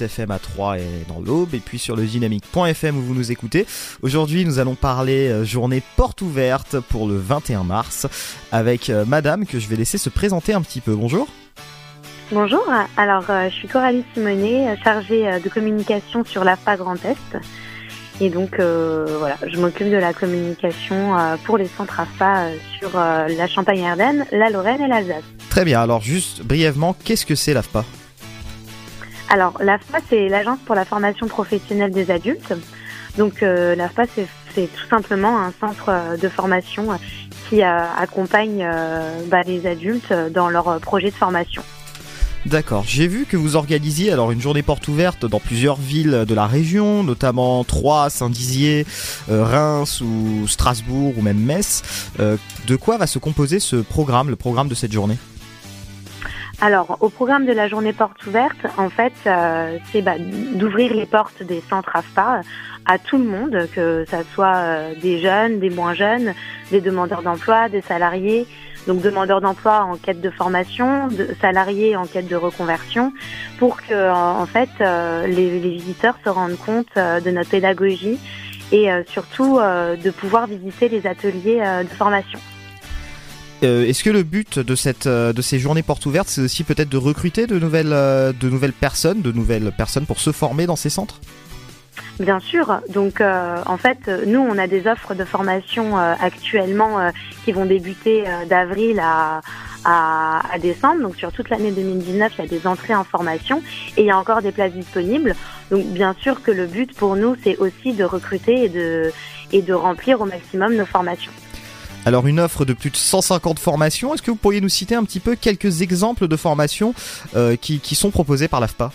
FM à 3 et dans l'Aube, et puis sur le dynamique.fm où vous nous écoutez. Aujourd'hui, nous allons parler euh, journée porte ouverte pour le 21 mars avec euh, madame que je vais laisser se présenter un petit peu. Bonjour. Bonjour, alors euh, je suis Coralie Simonet, chargée de communication sur l'AFPA Grand Est. Et donc euh, voilà, je m'occupe de la communication euh, pour les centres AFPA euh, sur la Champagne-Ardenne, la Lorraine et l'Alsace. Très bien, alors juste brièvement, qu'est-ce que c'est l'AFPA Alors l'AFPA, c'est l'Agence pour la formation professionnelle des adultes. Donc euh, l'AFPA, c'est tout simplement un centre euh, de formation euh, qui accompagne bah, les adultes dans leur projet de formation. D'accord, j'ai vu que vous organisiez alors une journée porte ouverte dans plusieurs villes de la région, notamment Troyes, Saint-Dizier, Reims ou Strasbourg ou même Metz. De quoi va se composer ce programme, le programme de cette journée? Alors, au programme de la journée porte ouverte, en fait, euh, c'est bah, d'ouvrir les portes des centres AFPA à tout le monde, que ça soit euh, des jeunes, des moins jeunes, des demandeurs d'emploi, des salariés, donc demandeurs d'emploi en quête de formation, de salariés en quête de reconversion, pour que en fait euh, les, visiteurs se rendent compte de notre pédagogie et surtout de pouvoir visiter les ateliers de formation. Euh, Est-ce que le but de cette euh, de ces journées portes ouvertes, c'est aussi peut-être de recruter de nouvelles euh, de nouvelles personnes, de nouvelles personnes pour se former dans ces centres? Bien sûr. Donc, en fait, nous, on a des offres de formation actuellement qui vont débuter d'avril à, à, à décembre. Donc, sur toute l'année 2019, il y a des entrées en formation et il y a encore des places disponibles. Donc, bien sûr que le but pour nous, c'est aussi de recruter et de, et de remplir au maximum nos formations. Alors une offre de plus de 150 formations, est-ce que vous pourriez nous citer un petit peu quelques exemples de formations euh, qui, sont proposées par l'AFPA?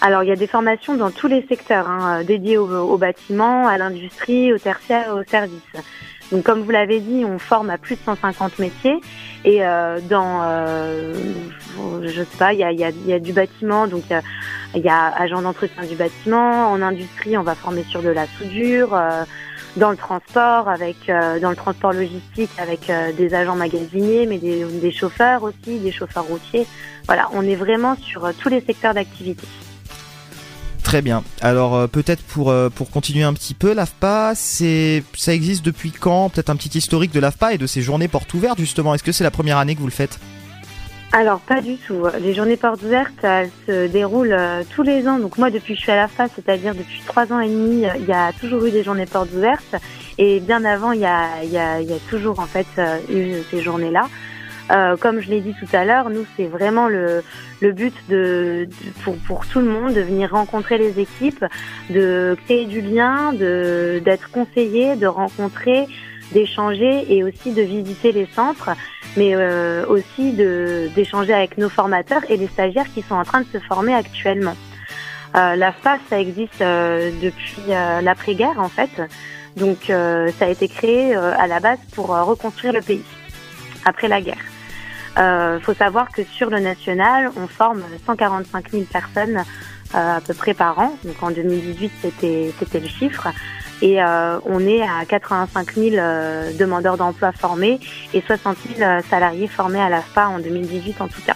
Alors, il y a des formations dans tous les secteurs, hein, euh, dédiées au, bâtiment, à l'industrie, au tertiaire, au service. Donc, comme vous l'avez dit, on forme à plus de 150 métiers. Et euh, dans, euh, je sais pas, il y a, du bâtiment, donc il y a, agent d'entretien du bâtiment. En industrie, on va former sur de la soudure. Dans le transport, avec euh, dans le transport logistique, avec euh, des agents magasiniers, mais des, des chauffeurs aussi, des chauffeurs routiers. Voilà, on est vraiment sur euh, tous les secteurs d'activité. Très bien. Alors peut-être pour pour continuer un petit peu, l'AFPA, c'est ça existe depuis quand? Peut-être un petit historique de l'AFPA et de ces journées portes ouvertes justement. Est-ce que c'est la première année que vous le faites? Alors pas du tout. Les journées portes ouvertes, elles se déroulent euh, tous les ans. Donc moi depuis que je suis à la FA, c'est-à-dire depuis trois ans et demi, il y a toujours eu des journées portes ouvertes. Et bien avant, il y a, toujours en fait euh, eu ces journées-là. Euh, comme je l'ai dit tout à l'heure, nous c'est vraiment le, but pour, pour tout le monde de venir rencontrer les équipes, de créer du lien, d'être conseillé, de rencontrer, d'échanger et aussi de visiter les centres, mais euh, aussi d'échanger avec nos formateurs et les stagiaires qui sont en train de se former actuellement. Euh, la FAS, ça existe euh, depuis l'après-guerre en fait, donc ça a été créé à la base pour reconstruire le pays après la guerre. Il faut savoir que sur le national, on forme 145 000 personnes à peu près par an. Donc en 2018, c'était c'était le chiffre. Et euh, on est à 85 000 euh, demandeurs d'emploi formés et 60 000 euh, salariés formés à l'AFPA en 2018 en tout cas.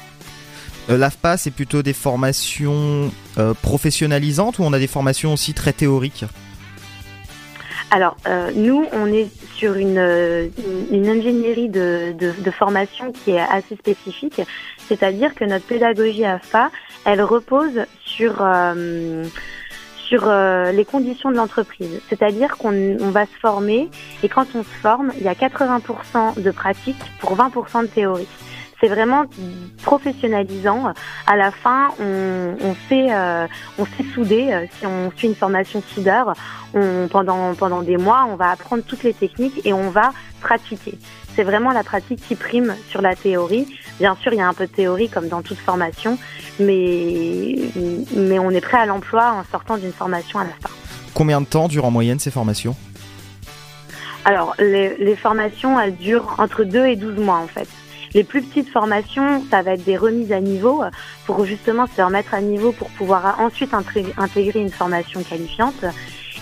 L'AFPA, c'est plutôt des formations professionnalisantes ou on a des formations aussi très théoriques? Alors, euh, nous, on est sur une, une une ingénierie de, de, de formation qui est assez spécifique, c'est-à-dire que notre pédagogie AFA, elle repose sur, euh, sur euh, les conditions de l'entreprise. C'est-à-dire qu'on on va se former et quand on se forme, il y a 80% de pratique pour 20% de théorie. C'est vraiment professionnalisant. À la fin, on, on sait, euh, on sait souder. Euh, Si on suit une formation soudeur, on, pendant pendant des mois, on va apprendre toutes les techniques et on va pratiquer. C'est vraiment la pratique qui prime sur la théorie. Bien sûr, il y a un peu de théorie comme dans toute formation, mais mais on est prêt à l'emploi en sortant d'une formation à la fin. Combien de temps durent en moyenne ces formations? Alors, les, les formations, elles durent entre 2 et 12 mois en fait. Les plus petites formations, ça va être des remises à niveau pour justement se remettre à niveau pour pouvoir ensuite intégrer une formation qualifiante.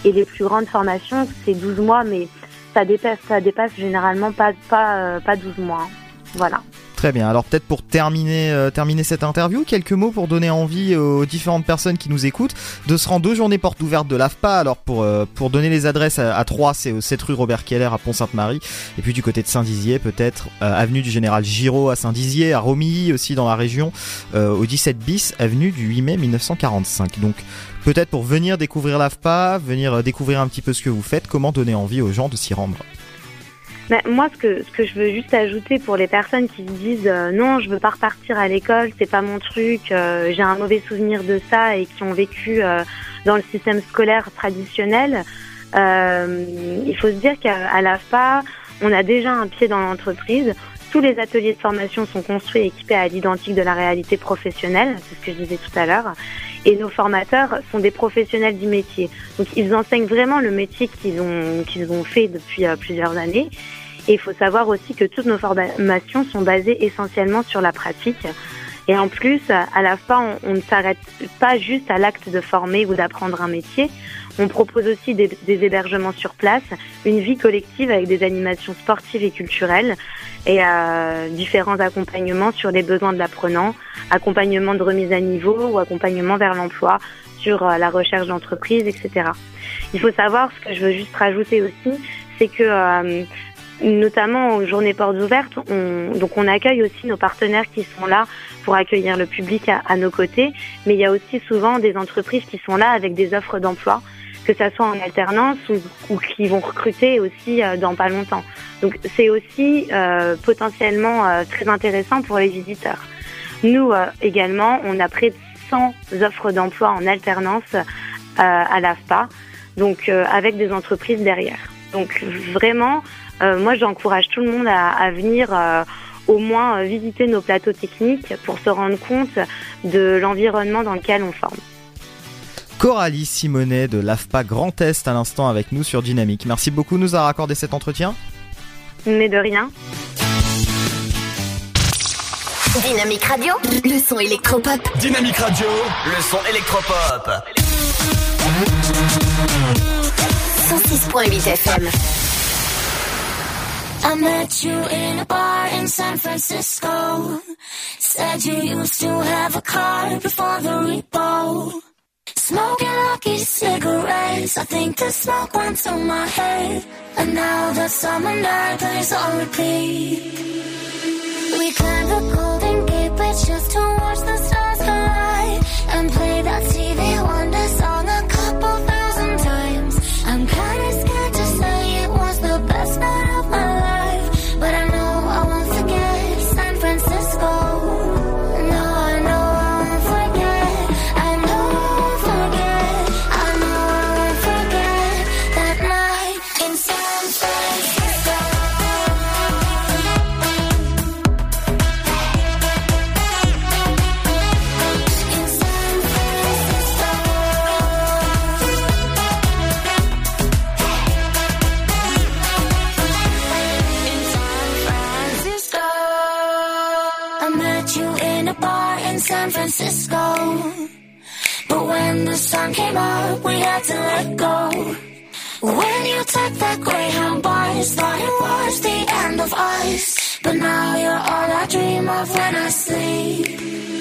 Et les plus grandes formations, c'est 12 mois, mais ça dépasse, ça dépasse généralement pas, pas, euh, pas 12 mois. Voilà. Très bien. Alors peut-être pour terminer, euh, terminer cette interview, quelques mots pour donner envie aux différentes personnes qui nous écoutent de se rendre aux journées portes ouvertes de l'AFPA. Alors pour euh, donner les adresses à, à Troyes, c'est au 7 rue Robert Keller à Pont-Sainte-Marie, et puis du côté de Saint-Dizier, peut-être euh, avenue du Général Giraud à Saint-Dizier, à Romilly aussi dans la région, au 17 bis avenue du 8 mai 1945. Donc peut-être pour venir découvrir l'AFPA, venir découvrir un petit peu ce que vous faites, comment donner envie aux gens de s'y rendre? Moi, ce que, ce que je veux juste ajouter pour les personnes qui se disent euh, non, je veux pas repartir à l'école, c'est pas mon truc, euh, j'ai un mauvais souvenir de ça et qui ont vécu euh, dans le système scolaire traditionnel, euh, il faut se dire qu'à l'AFPA, on a déjà un pied dans l'entreprise. Tous les ateliers de formation sont construits et équipés à l'identique de la réalité professionnelle, c'est ce que je disais tout à l'heure. Et nos formateurs sont des professionnels du métier. Donc ils enseignent vraiment le métier qu'ils ont, qu'ils ont fait depuis euh, plusieurs années. Et il faut savoir aussi que toutes nos formations sont basées essentiellement sur la pratique. Et en plus, à la fin, on, ne s'arrête pas juste à l'acte de former ou d'apprendre un métier. On propose aussi des, des hébergements sur place, une vie collective avec des animations sportives et culturelles et euh, différents accompagnements sur les besoins de l'apprenant, accompagnement de remise à niveau ou accompagnement vers l'emploi sur euh, la recherche d'entreprise, etc. Il faut savoir, ce que je veux juste rajouter aussi, c'est que euh, notamment aux journées portes ouvertes, on, donc on accueille aussi nos partenaires qui sont là pour accueillir le public à, à nos côtés, mais il y a aussi souvent des entreprises qui sont là avec des offres d'emploi, que ça soit en alternance ou, ou qui vont recruter aussi euh, dans pas longtemps. Donc c'est aussi euh, potentiellement euh, très intéressant pour les visiteurs. Nous euh, également, on a près de 100 offres d'emploi en alternance euh, à l'AFPA, donc euh, avec des entreprises derrière. Donc vraiment, moi j'encourage tout le monde à, à venir euh, au moins euh, visiter nos plateaux techniques pour se rendre compte de l'environnement dans lequel on forme. Coralie Simonet de l'AFPA Grand Est à l'instant avec nous sur Dynamique. Merci beaucoup de nous avoir accordé cet entretien. Mais de rien. Dynamique Radio, le son électropop. Dynamique Radio, le son électropop. 106.8 FM. I met you in a bar in San Francisco. Said you used to have a car before the repo. Smoking lucky cigarettes. I think the smoke went to my head. And now the summer night plays on repeat. We climbed the Golden Gate Bridge just to watch the stars collide. And play that TV Wonder song But when the sun came up, we had to let go. When you took that Greyhound bus, thought it was the end of us. But now you're all I dream of when I sleep.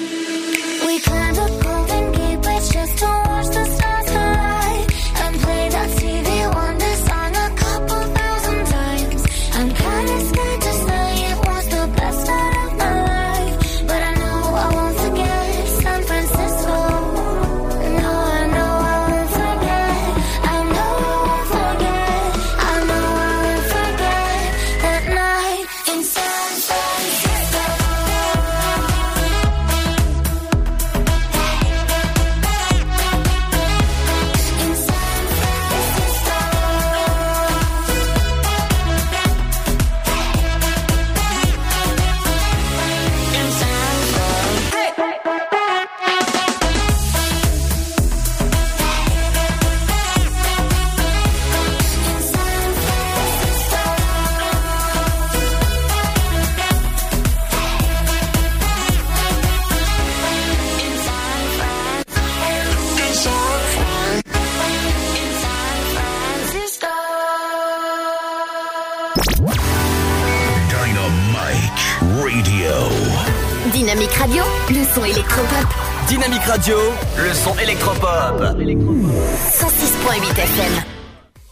Dynamique Radio, le son électropop. Dynamique Radio, le son électropop. 106.8 FM.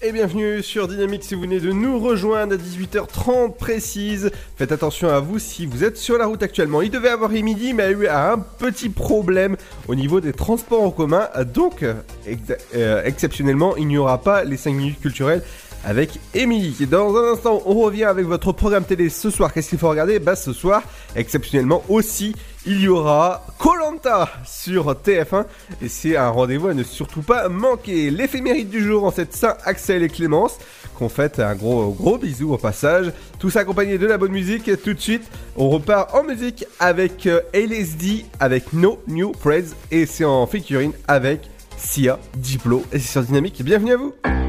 Et bienvenue sur Dynamique si vous venez de nous rejoindre à 18h30 précise. Faites attention à vous si vous êtes sur la route actuellement. Il devait avoir midi mais a eu un petit problème au niveau des transports en commun. Donc, euh, exceptionnellement, il n'y aura pas les 5 minutes culturelles avec Émilie. Dans un instant, on revient avec votre programme télé ce soir. Qu'est-ce qu'il faut regarder? Bah ce soir, exceptionnellement aussi, il y aura Colanta sur TF1 et c'est un rendez-vous à ne surtout pas manquer. L'éphéméride du jour en cette Saint Axel et Clémence qu'on fait un gros gros bisou au passage. Tout ça de la bonne musique. Tout de suite, on repart en musique avec euh, LSD avec No New Praise et c'est en featuring avec Sia Diplo et c'est sur Dynamique. Bienvenue à vous.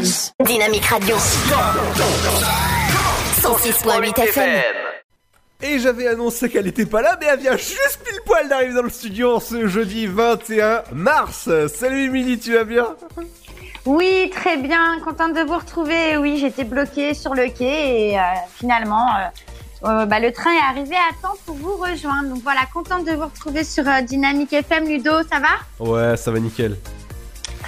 Dynamique Radio. 106.8 FM. Et j'avais annoncé qu'elle était pas là, mais elle vient juste pile poil d'arriver dans le studio ce jeudi 21 mars. Salut Émilie, tu vas bien? Oui, très bien. Contente de vous retrouver. Oui, j'étais bloquée sur le quai et euh, finalement, euh, euh, bah, le train est arrivé à temps pour vous rejoindre. Donc voilà, contente de vous retrouver sur euh, Dynamique FM. Ludo, ça va? Ouais, ça va nickel.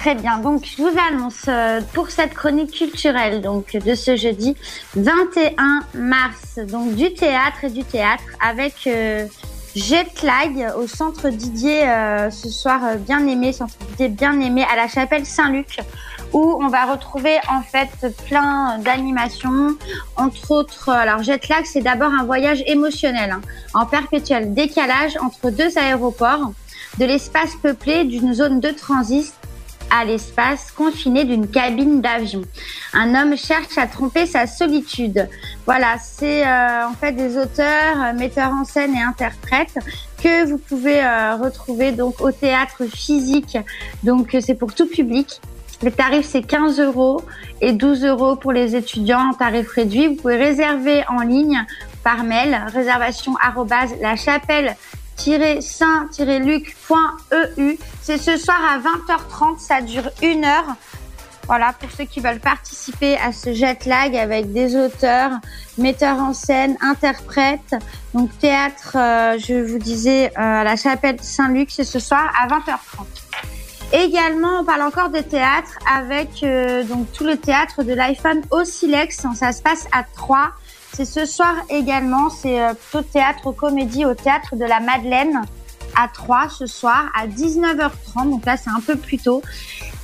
Très bien. Donc, je vous annonce euh, pour cette chronique culturelle donc de ce jeudi 21 mars, donc du théâtre et du théâtre avec euh, Jetlag au centre Didier euh, ce soir bien aimé, centre Didier bien aimé à la chapelle Saint-Luc où on va retrouver en fait plein d'animations, entre autres. Alors Jetlag, c'est d'abord un voyage émotionnel hein, en perpétuel décalage entre deux aéroports, de l'espace peuplé d'une zone de transit à l'espace confiné d'une cabine d'avion. Un homme cherche à tromper sa solitude. Voilà, c'est euh, en fait des auteurs, euh, metteurs en scène et interprètes que vous pouvez euh, retrouver donc au théâtre physique. Donc c'est pour tout public. Le tarif c'est 15 euros et 12 euros pour les étudiants en tarif réduit. Vous pouvez réserver en ligne par mail réservation la chapelle saint-luc.eu. C'est ce soir à 20h30, ça dure une heure. Voilà, pour ceux qui veulent participer à ce jet lag avec des auteurs, metteurs en scène, interprètes. Donc théâtre, euh, je vous disais, euh, à la chapelle Saint-Luc, c'est ce soir à 20h30. Également, on parle encore de théâtre avec euh, donc tout le théâtre de l'iPhone au Silex. Ça se passe à Troyes. C'est ce soir également. C'est euh, plutôt théâtre comédie au théâtre de la Madeleine à Troyes ce soir à 19h30. Donc là, c'est un peu plus tôt.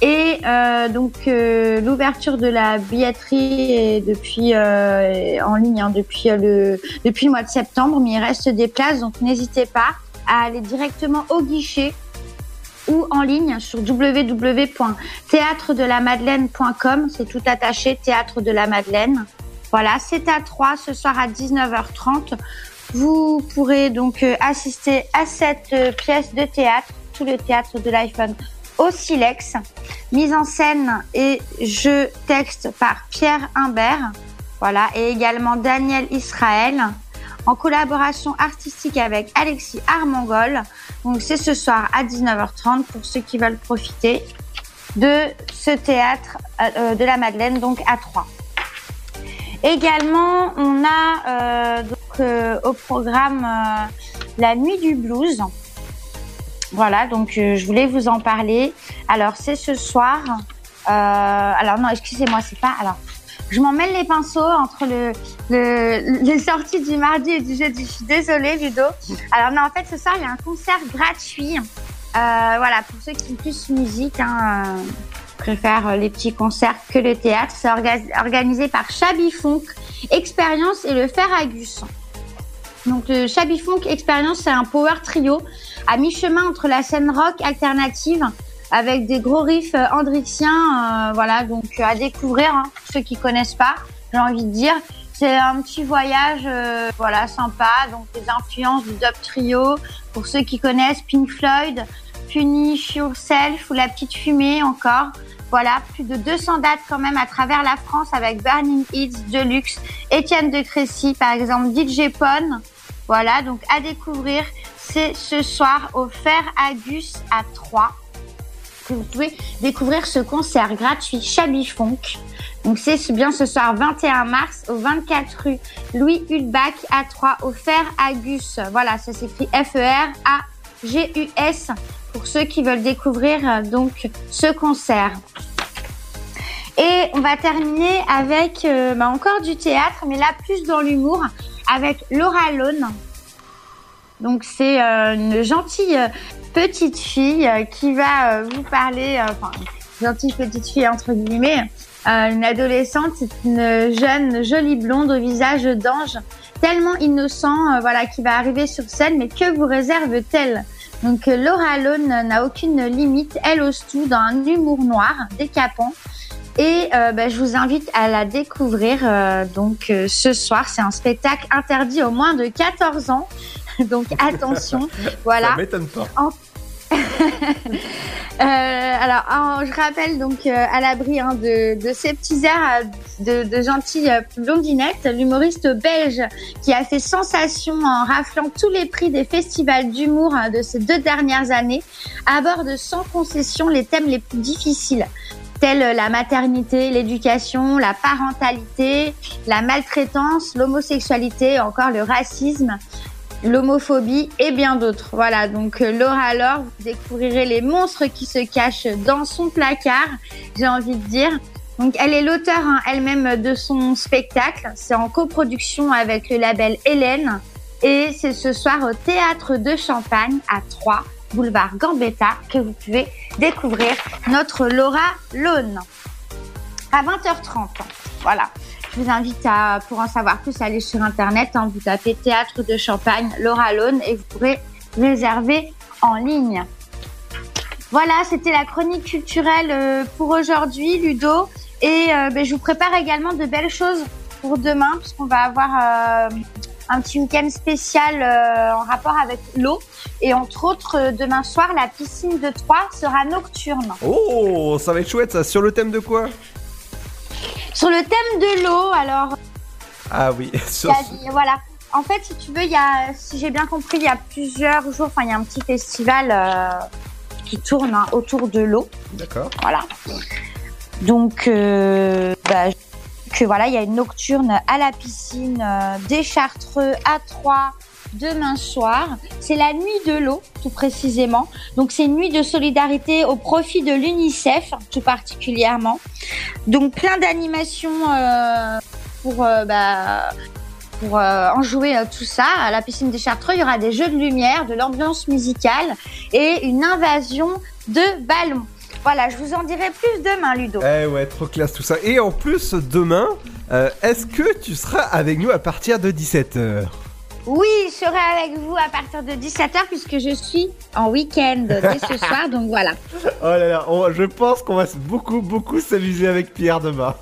Et euh, donc euh, l'ouverture de la billetterie est depuis en ligne hein, depuis le depuis le mois de septembre, mais il reste des places, donc n'hésitez pas à aller directement au guichet ou en ligne sur www.théâtredelamadeleine.com. C'est tout attaché, Théâtre de la Madeleine. Voilà, c'est à 3 ce soir à 19h30. Vous pourrez donc euh, assister à cette euh, pièce de théâtre, tout le théâtre de l'iPhone au Silex. Mise en scène et jeu texte par Pierre Imbert. Voilà, et également Daniel Israël en collaboration artistique avec Alexis Armangol. Donc c'est ce soir à 19h30 pour ceux qui veulent profiter de ce théâtre euh, de la Madeleine, donc à 3. Également, on a euh, donc euh, au programme euh, la nuit du blues. Voilà, donc je voulais vous en parler. Alors c'est ce soir. Alors non, excusez-moi, c'est pas. Alors, je m'en mêle les pinceaux entre le, le- les sorties du mardi et du jeudi. Je suis désolée, Ludo. Alors non, en fait, ce soir il y a un concert gratuit. Voilà, pour ceux qui sont plus musique, hein, euh, préfèrent euh, les petits concerts que le théâtre. C'est orga- organisé par Shabby Funk Expérience et le Ferragus. Donc le Shabby Funk Experience, c'est un power trio à mi-chemin entre la scène rock alternative avec des gros riffs euh, hendrixiens, euh, voilà, donc euh, à découvrir, hein, pour ceux qui connaissent pas, j'ai envie de dire. C'est un petit voyage, euh, voilà, sympa, donc des influences du dub trio, pour ceux qui connaissent Pink Floyd, Punish Yourself ou La Petite Fumée encore. Voilà, plus de 200 dates quand même à travers la France avec Burning Hits, Deluxe, Étienne de Crécy par exemple, DJ Pon. Voilà, donc à découvrir, c'est ce soir au Fer Agus à 3 que vous pouvez découvrir ce concert gratuit Shabby Funk. Donc c'est ce- bien ce soir 21 mars au 24 rue Louis Hulbach à 3 au Fer Agus. Voilà, ça s'écrit F-E-R-A G-U-S, pour ceux qui veulent découvrir euh, donc ce concert. Et on va terminer avec euh, bah, encore du théâtre, mais là plus dans l'humour, avec Laura Lone. Donc c'est euh, une gentille petite fille qui va vous parler, enfin gentille petite fille entre guillemets, une adolescente, c'est une jeune jolie blonde au visage d'ange, tellement innocent, voilà, qui va arriver sur scène, mais que vous réserve-t-elle? Donc euh, Laura Lone n'a aucune limite, elle ose tout dans un humour noir, décapant. Et euh, bah, je vous invite à la découvrir euh, donc euh, ce soir. C'est un spectacle interdit aux moins de 14 ans. [LAUGHS] donc attention, [LAUGHS] voilà. Ça m'étonne pas. En- [LAUGHS] alors, en- je rappelle donc euh, à l'abri hein, de, ces petits airs euh, de, de gentilles euh, blondinettes, l'humoriste belge qui a fait sensation en raflant tous les prix des festivals d'humour hein, de ces deux dernières années, aborde sans concession les thèmes les plus difficiles tels la maternité, l'éducation, la parentalité, la maltraitance, l'homosexualité, encore le racisme l'homophobie et bien d'autres. Voilà, donc euh, Laura Laure, vous découvrirez les monstres qui se cachent dans son placard, j'ai envie de dire. Donc elle est l'auteur hein, elle-même de son spectacle, c'est en coproduction avec le label Hélène et c'est ce soir au Théâtre de Champagne à 3, boulevard Gambetta, que vous pouvez découvrir notre Laura Lone à 20h30. Voilà. Je vous invite à, pour en savoir plus, à aller sur Internet. hein, vous tapez Théâtre de Champagne, Laura et vous pourrez réserver en ligne. Voilà, c'était la chronique culturelle euh, pour aujourd'hui, Ludo. Et euh, ben, je vous prépare également de belles choses pour demain, puisqu'on va avoir euh, un petit week-end spécial en rapport avec l'eau. Et entre autres, demain soir, la piscine de Troyes sera nocturne. Oh, ça va être chouette ça. Sur le thème de quoi? Sur le thème de l'eau, alors Ah oui, [LAUGHS] sur... a- voilà. En fait, si tu veux, il y a, si j'ai bien compris, il y a plusieurs jours. Enfin, il y a un petit festival euh, qui tourne hein, autour de l'eau. D'accord. Voilà. Donc, euh, bah, que voilà, il y a une nocturne à la piscine euh, des Chartreux à Troyes demain soir. C'est la nuit de l'eau, tout précisément. Donc, c'est une nuit de solidarité au profit de l'UNICEF, tout particulièrement. Donc, plein d'animations euh, pour euh, bah, pour euh, enjouer euh, tout ça. À la piscine des Chartreux, il y aura des jeux de lumière, de l'ambiance musicale et une invasion de ballons. Voilà, je vous en dirai plus demain, Ludo. Eh ouais, trop classe tout ça. Et en plus, demain, est-ce que tu seras avec nous à partir de 17h Oui, je serai avec vous à partir de 17h puisque je suis en week-end dès ce [LAUGHS] soir, donc voilà. Oh là là, on- je pense qu'on va beaucoup, beaucoup s'amuser avec Pierre demain.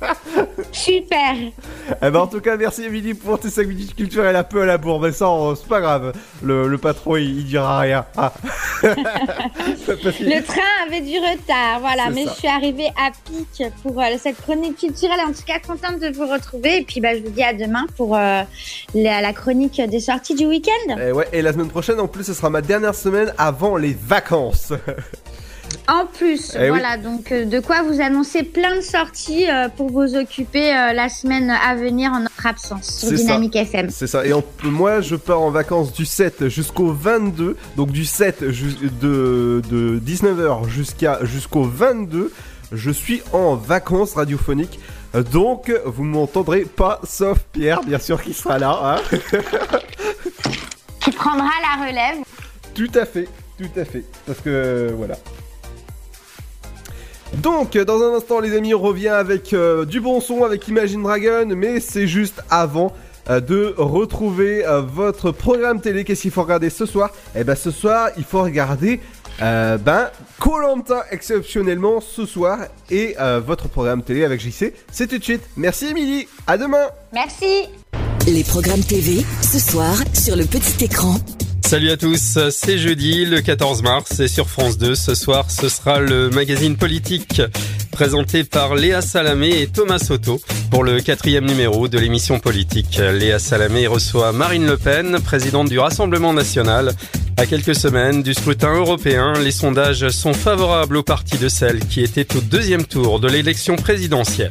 [LAUGHS] Super. Eh ben, en tout cas, merci Émilie pour tes 5 minutes culturelles un peu à la bourre. Mais ça, on- c'est pas grave. Le, le patron, il, il dira rien. [LAUGHS] Ah. Le train avait du retard, voilà, mais ça. je suis arrivée à pic pour euh, cette chronique culturelle. En tout cas, contente de vous retrouver. Et puis, bah, je vous dis à demain pour euh, la, la chronique des sorties du week-end. Eh ouais, et la semaine prochaine, en plus, ce sera ma dernière semaine avant les vacances. En plus, Eh oui. voilà, donc euh, de quoi vous annoncer plein de sorties euh, pour vous occuper euh, la semaine à venir en notre absence sur ça. Dynamique FM. C'est ça. Et en- moi, je pars en vacances du 7 jusqu'au 22. Donc du 7 ju- de, de 19h jusqu'à jusqu'au 22, je suis en vacances radiophoniques. Donc, vous m'entendrez pas, sauf Pierre, bien sûr, qui sera là. hein. Qui prendra la relève. Tout à fait, tout à fait. Parce que voilà. Donc, dans un instant, les amis, on revient avec euh, du bon son, avec Imagine Dragon, mais c'est juste avant euh, de retrouver euh, votre programme télé. Qu'est-ce qu'il faut regarder ce soir? Eh ben, ce soir, il faut regarder. Euh, ben, Colanta exceptionnellement ce soir et euh, votre programme télé avec JC, c'est tout de suite. Merci Émilie, à demain. Merci. Les programmes TV, ce soir, sur le petit écran. Salut à tous, c'est jeudi le 14 mars et sur France 2 ce soir ce sera le magazine politique présenté par Léa Salamé et Thomas Soto pour le quatrième numéro de l'émission politique. Léa Salamé reçoit Marine Le Pen, présidente du Rassemblement National. À quelques semaines du scrutin européen, les sondages sont favorables au parti de celle qui était au deuxième tour de l'élection présidentielle.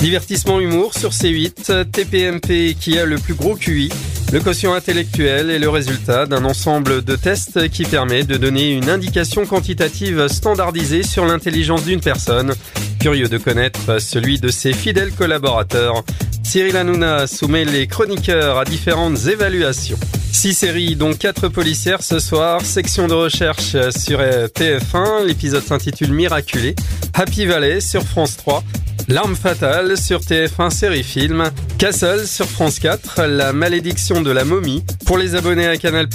Divertissement humour sur C8, TPMP qui a le plus gros QI Le quotient intellectuel est le résultat d'un ensemble de tests qui permet de donner une indication quantitative standardisée sur l'intelligence d'une personne. Curieux de connaître celui de ses fidèles collaborateurs, Cyril Hanouna soumet les chroniqueurs à différentes évaluations. Six séries, dont quatre policières ce soir. Section de recherche sur TF1. L'épisode s'intitule Miraculé. Happy Valley sur France 3. L'arme fatale sur TF1 série film, Castle sur France 4, La malédiction de la momie. Pour les abonnés à Canal+,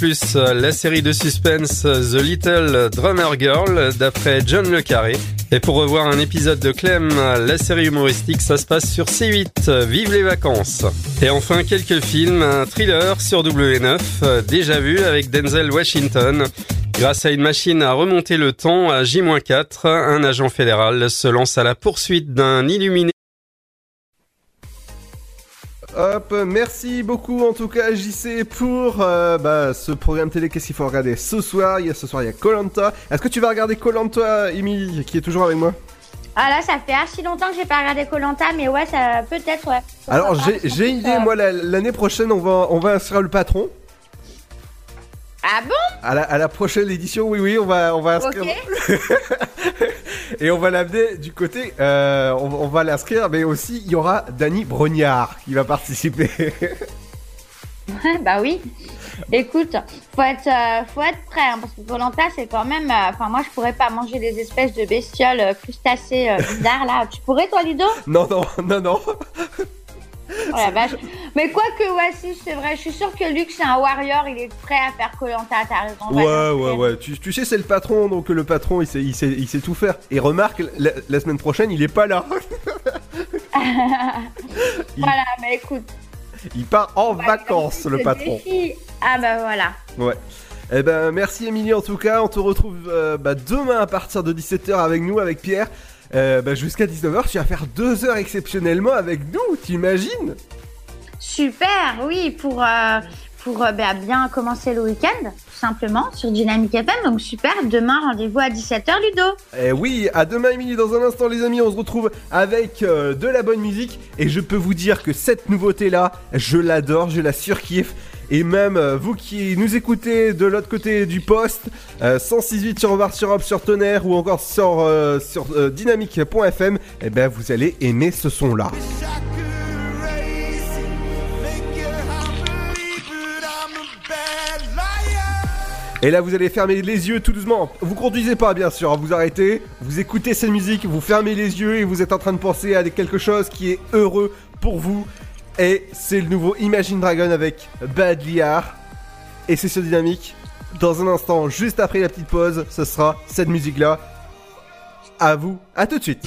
la série de suspense The Little Drummer Girl d'après John Le Carré. Et pour revoir un épisode de Clem, la série humoristique, ça se passe sur C8. Vive les vacances Et enfin quelques films, un thriller sur W9, déjà vu avec Denzel Washington. Grâce à une machine à remonter le temps à J-4, un agent fédéral se lance à la poursuite d'un illuminé. Hop, merci beaucoup en tout cas JC pour euh, bah, ce programme télé. Qu'est-ce qu'il faut regarder ce soir? Il y a ce soir il y a Colanta. Est-ce que tu vas regarder Colanta, Emily, qui est toujours avec moi? Ah là, ça fait archi longtemps que j'ai pas regardé Colanta, mais ouais, ça peut-être, ouais. Alors j'ai une idée, moi la- l'année prochaine on va on va inscrire le patron. Ah bon? À la, à la prochaine édition, oui, oui, on va, on va inscrire. [LAUGHS] Et on va l'amener du côté, euh, on, on va l'inscrire, mais aussi il y aura Danny Brognard qui va participer. [LAUGHS] bah oui. Écoute, faut être, euh, faut être prêt, hein, parce que Colanta, c'est quand même. euh, Enfin, moi, je pourrais pas manger des espèces de bestioles crustacées bizarres là. Tu pourrais, toi, Ludo? Non, non, non, non. Oh la vache. Mais quoi que, ouais, si, c'est vrai. Je suis sûre que Luc, c'est un warrior. Il est prêt à faire Colanta. T'as raison. Ouais, ouais, ouais. Tu, tu sais, c'est le patron, donc le patron, il sait, il sait, il sait tout faire. Et remarque, la, la semaine prochaine, il est pas là. [LAUGHS] [LAUGHS] voilà, mais écoute. Il part en vacances, le patron. défi- Ah bah voilà. Ouais. Eh ben, merci Émilie en tout cas. On te retrouve euh, bah, demain à partir de 17h avec nous, avec Pierre. Euh, bah, Jusqu'à 19h, tu vas faire deux heures exceptionnellement avec nous, t'imagines? Super, oui, pour, euh, pour euh, bah, bien commencer le week-end, tout simplement, sur Dynamic FM. Donc super, demain, rendez-vous à 17h, Ludo. Eh oui, à demain Émilie, dans un instant les amis, on se retrouve avec euh, de la bonne musique et je peux vous dire que cette nouveauté là, je l'adore, je la surkiffe et même euh, vous qui nous écoutez de l'autre côté du poste, euh, 106.8 sur Bar sur Hop, sur Tonnerre ou encore sur, euh, sur euh, dynamique.fm, eh ben vous allez aimer ce son là. Et là, vous allez fermer les yeux tout doucement. Vous conduisez pas, bien sûr. Vous arrêtez, vous écoutez cette musique, vous fermez les yeux et vous êtes en train de penser à quelque chose qui est heureux pour vous. Et c'est le nouveau Imagine Dragon avec Bad. Et c'est sur Dynamique. Dans un instant, juste après la petite pause, ce sera cette musique-là. À vous, à tout de suite.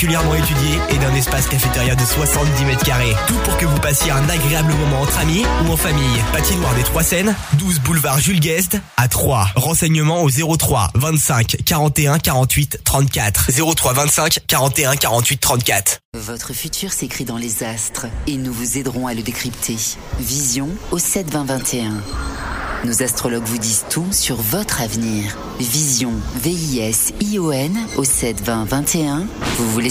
particulièrement étudiée et d'un espace cafétéria de 70 mètres carrés. Tout pour que vous passiez un agréable moment entre amis ou en famille. Patinoire des Trois Seines, 12 boulevard Jules Guest à 3. Renseignements au 03 25 41 48 34. 03 25 41 48 34. Votre futur s'écrit dans les astres et nous vous aiderons à le décrypter. Vision au 7 20 21. Nos astrologues vous disent tout sur votre avenir. Vision, V-I-S-I-O-N au 7 20 21. Vous voulez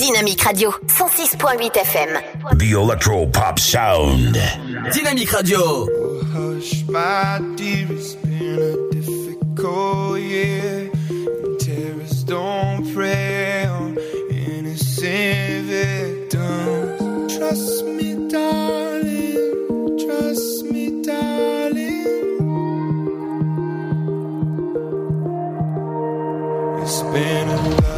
Dynamique Radio, 106.8 FM. The Electro Pop Sound. Dynamique Radio. Hush, my dear, it's been a difficult year. Terrorists don't prey on innocent victims. Trust me, darling. Trust me, darling. It's been a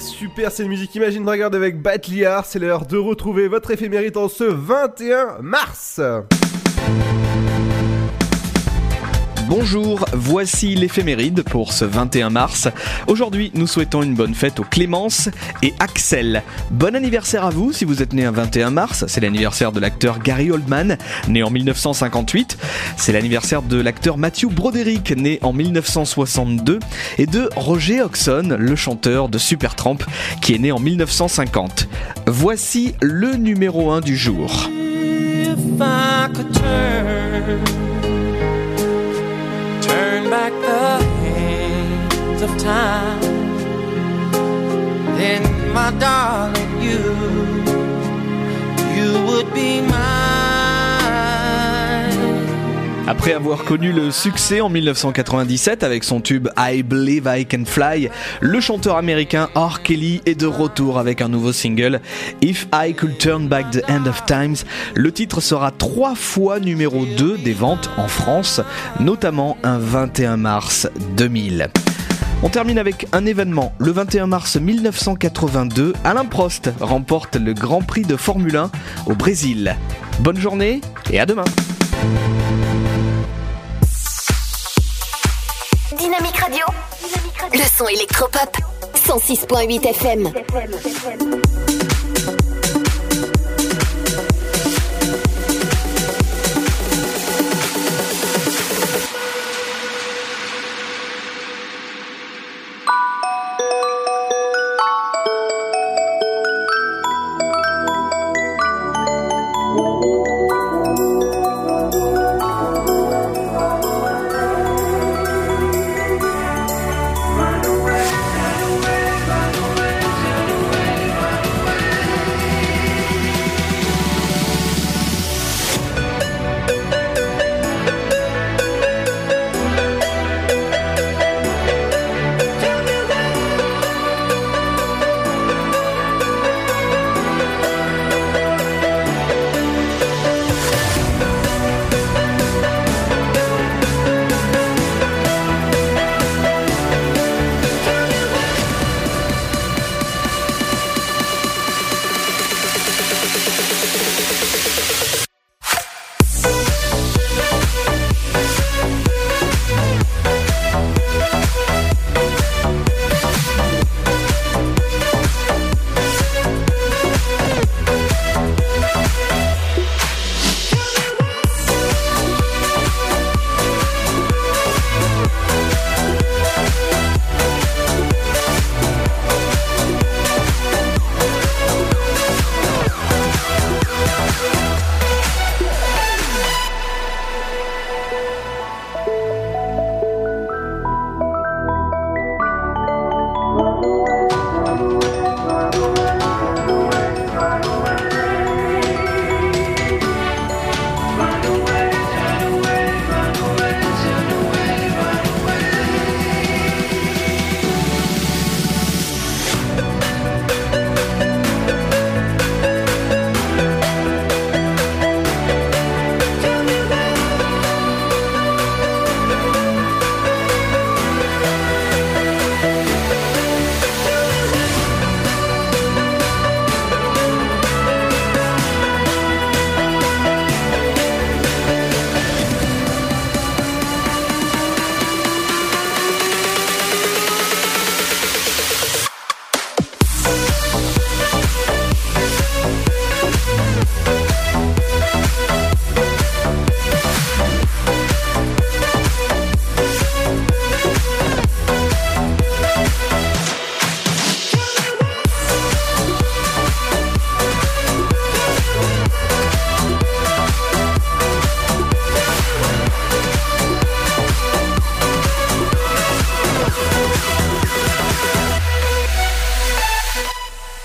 super, c'est une musique Imagine Dragons avec Batliard, c'est l'heure de retrouver votre éphémérite en ce 21 mars Bonjour, voici l'éphéméride pour ce 21 mars. Aujourd'hui, nous souhaitons une bonne fête aux Clémence et Axel. Bon anniversaire à vous si vous êtes né un 21 mars. C'est l'anniversaire de l'acteur Gary Oldman, né en 1958. C'est l'anniversaire de l'acteur Matthew Broderick, né en 1962. Et de Roger Hodgson, le chanteur de Supertramp, qui est né en 1950. Voici le numéro 1 du jour. Back the hands of time, then my darling, you, you would be mine. Après avoir connu le succès en 1997 avec son tube I Believe I Can Fly, le chanteur américain R. Kelly est de retour avec un nouveau single, If I Could Turn Back the End of Times. Le titre sera trois fois numéro 2 des ventes en France, notamment un 21 mars 2000. On termine avec un événement. Le 21 mars 1982, Alain Prost remporte le Grand Prix de Formule 1 au Brésil. Bonne journée et à demain. Le son électropop. 106.8 FM.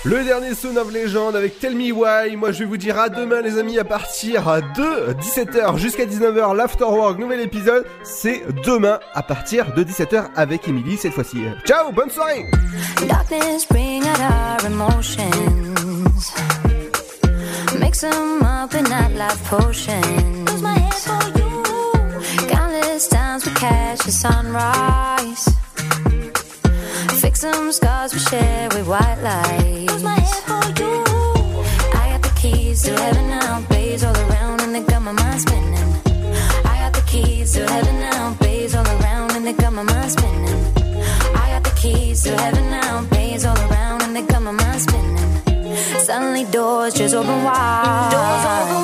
Le dernier Son of Legend avec Tell Me Why. Moi, je vais vous dire à demain, les amis, à partir de 17h jusqu'à 19h, l'Afterwork, nouvel épisode. C'est demain à partir de 17h avec Emily cette fois-ci. Ciao, bonne soirée! Darkness bring out our emotions. Mix them up in that life potions. Countless times we catch the sunrise. Some scars we share with white lights. I got the keys to heaven now, bays all around, and they got my mind spinning. I got the keys to heaven now, bays all around, and they got my mind spinning. I got the keys to heaven now, bays all around, and they got my mind spinning. Suddenly doors just open wide. Doors open wide.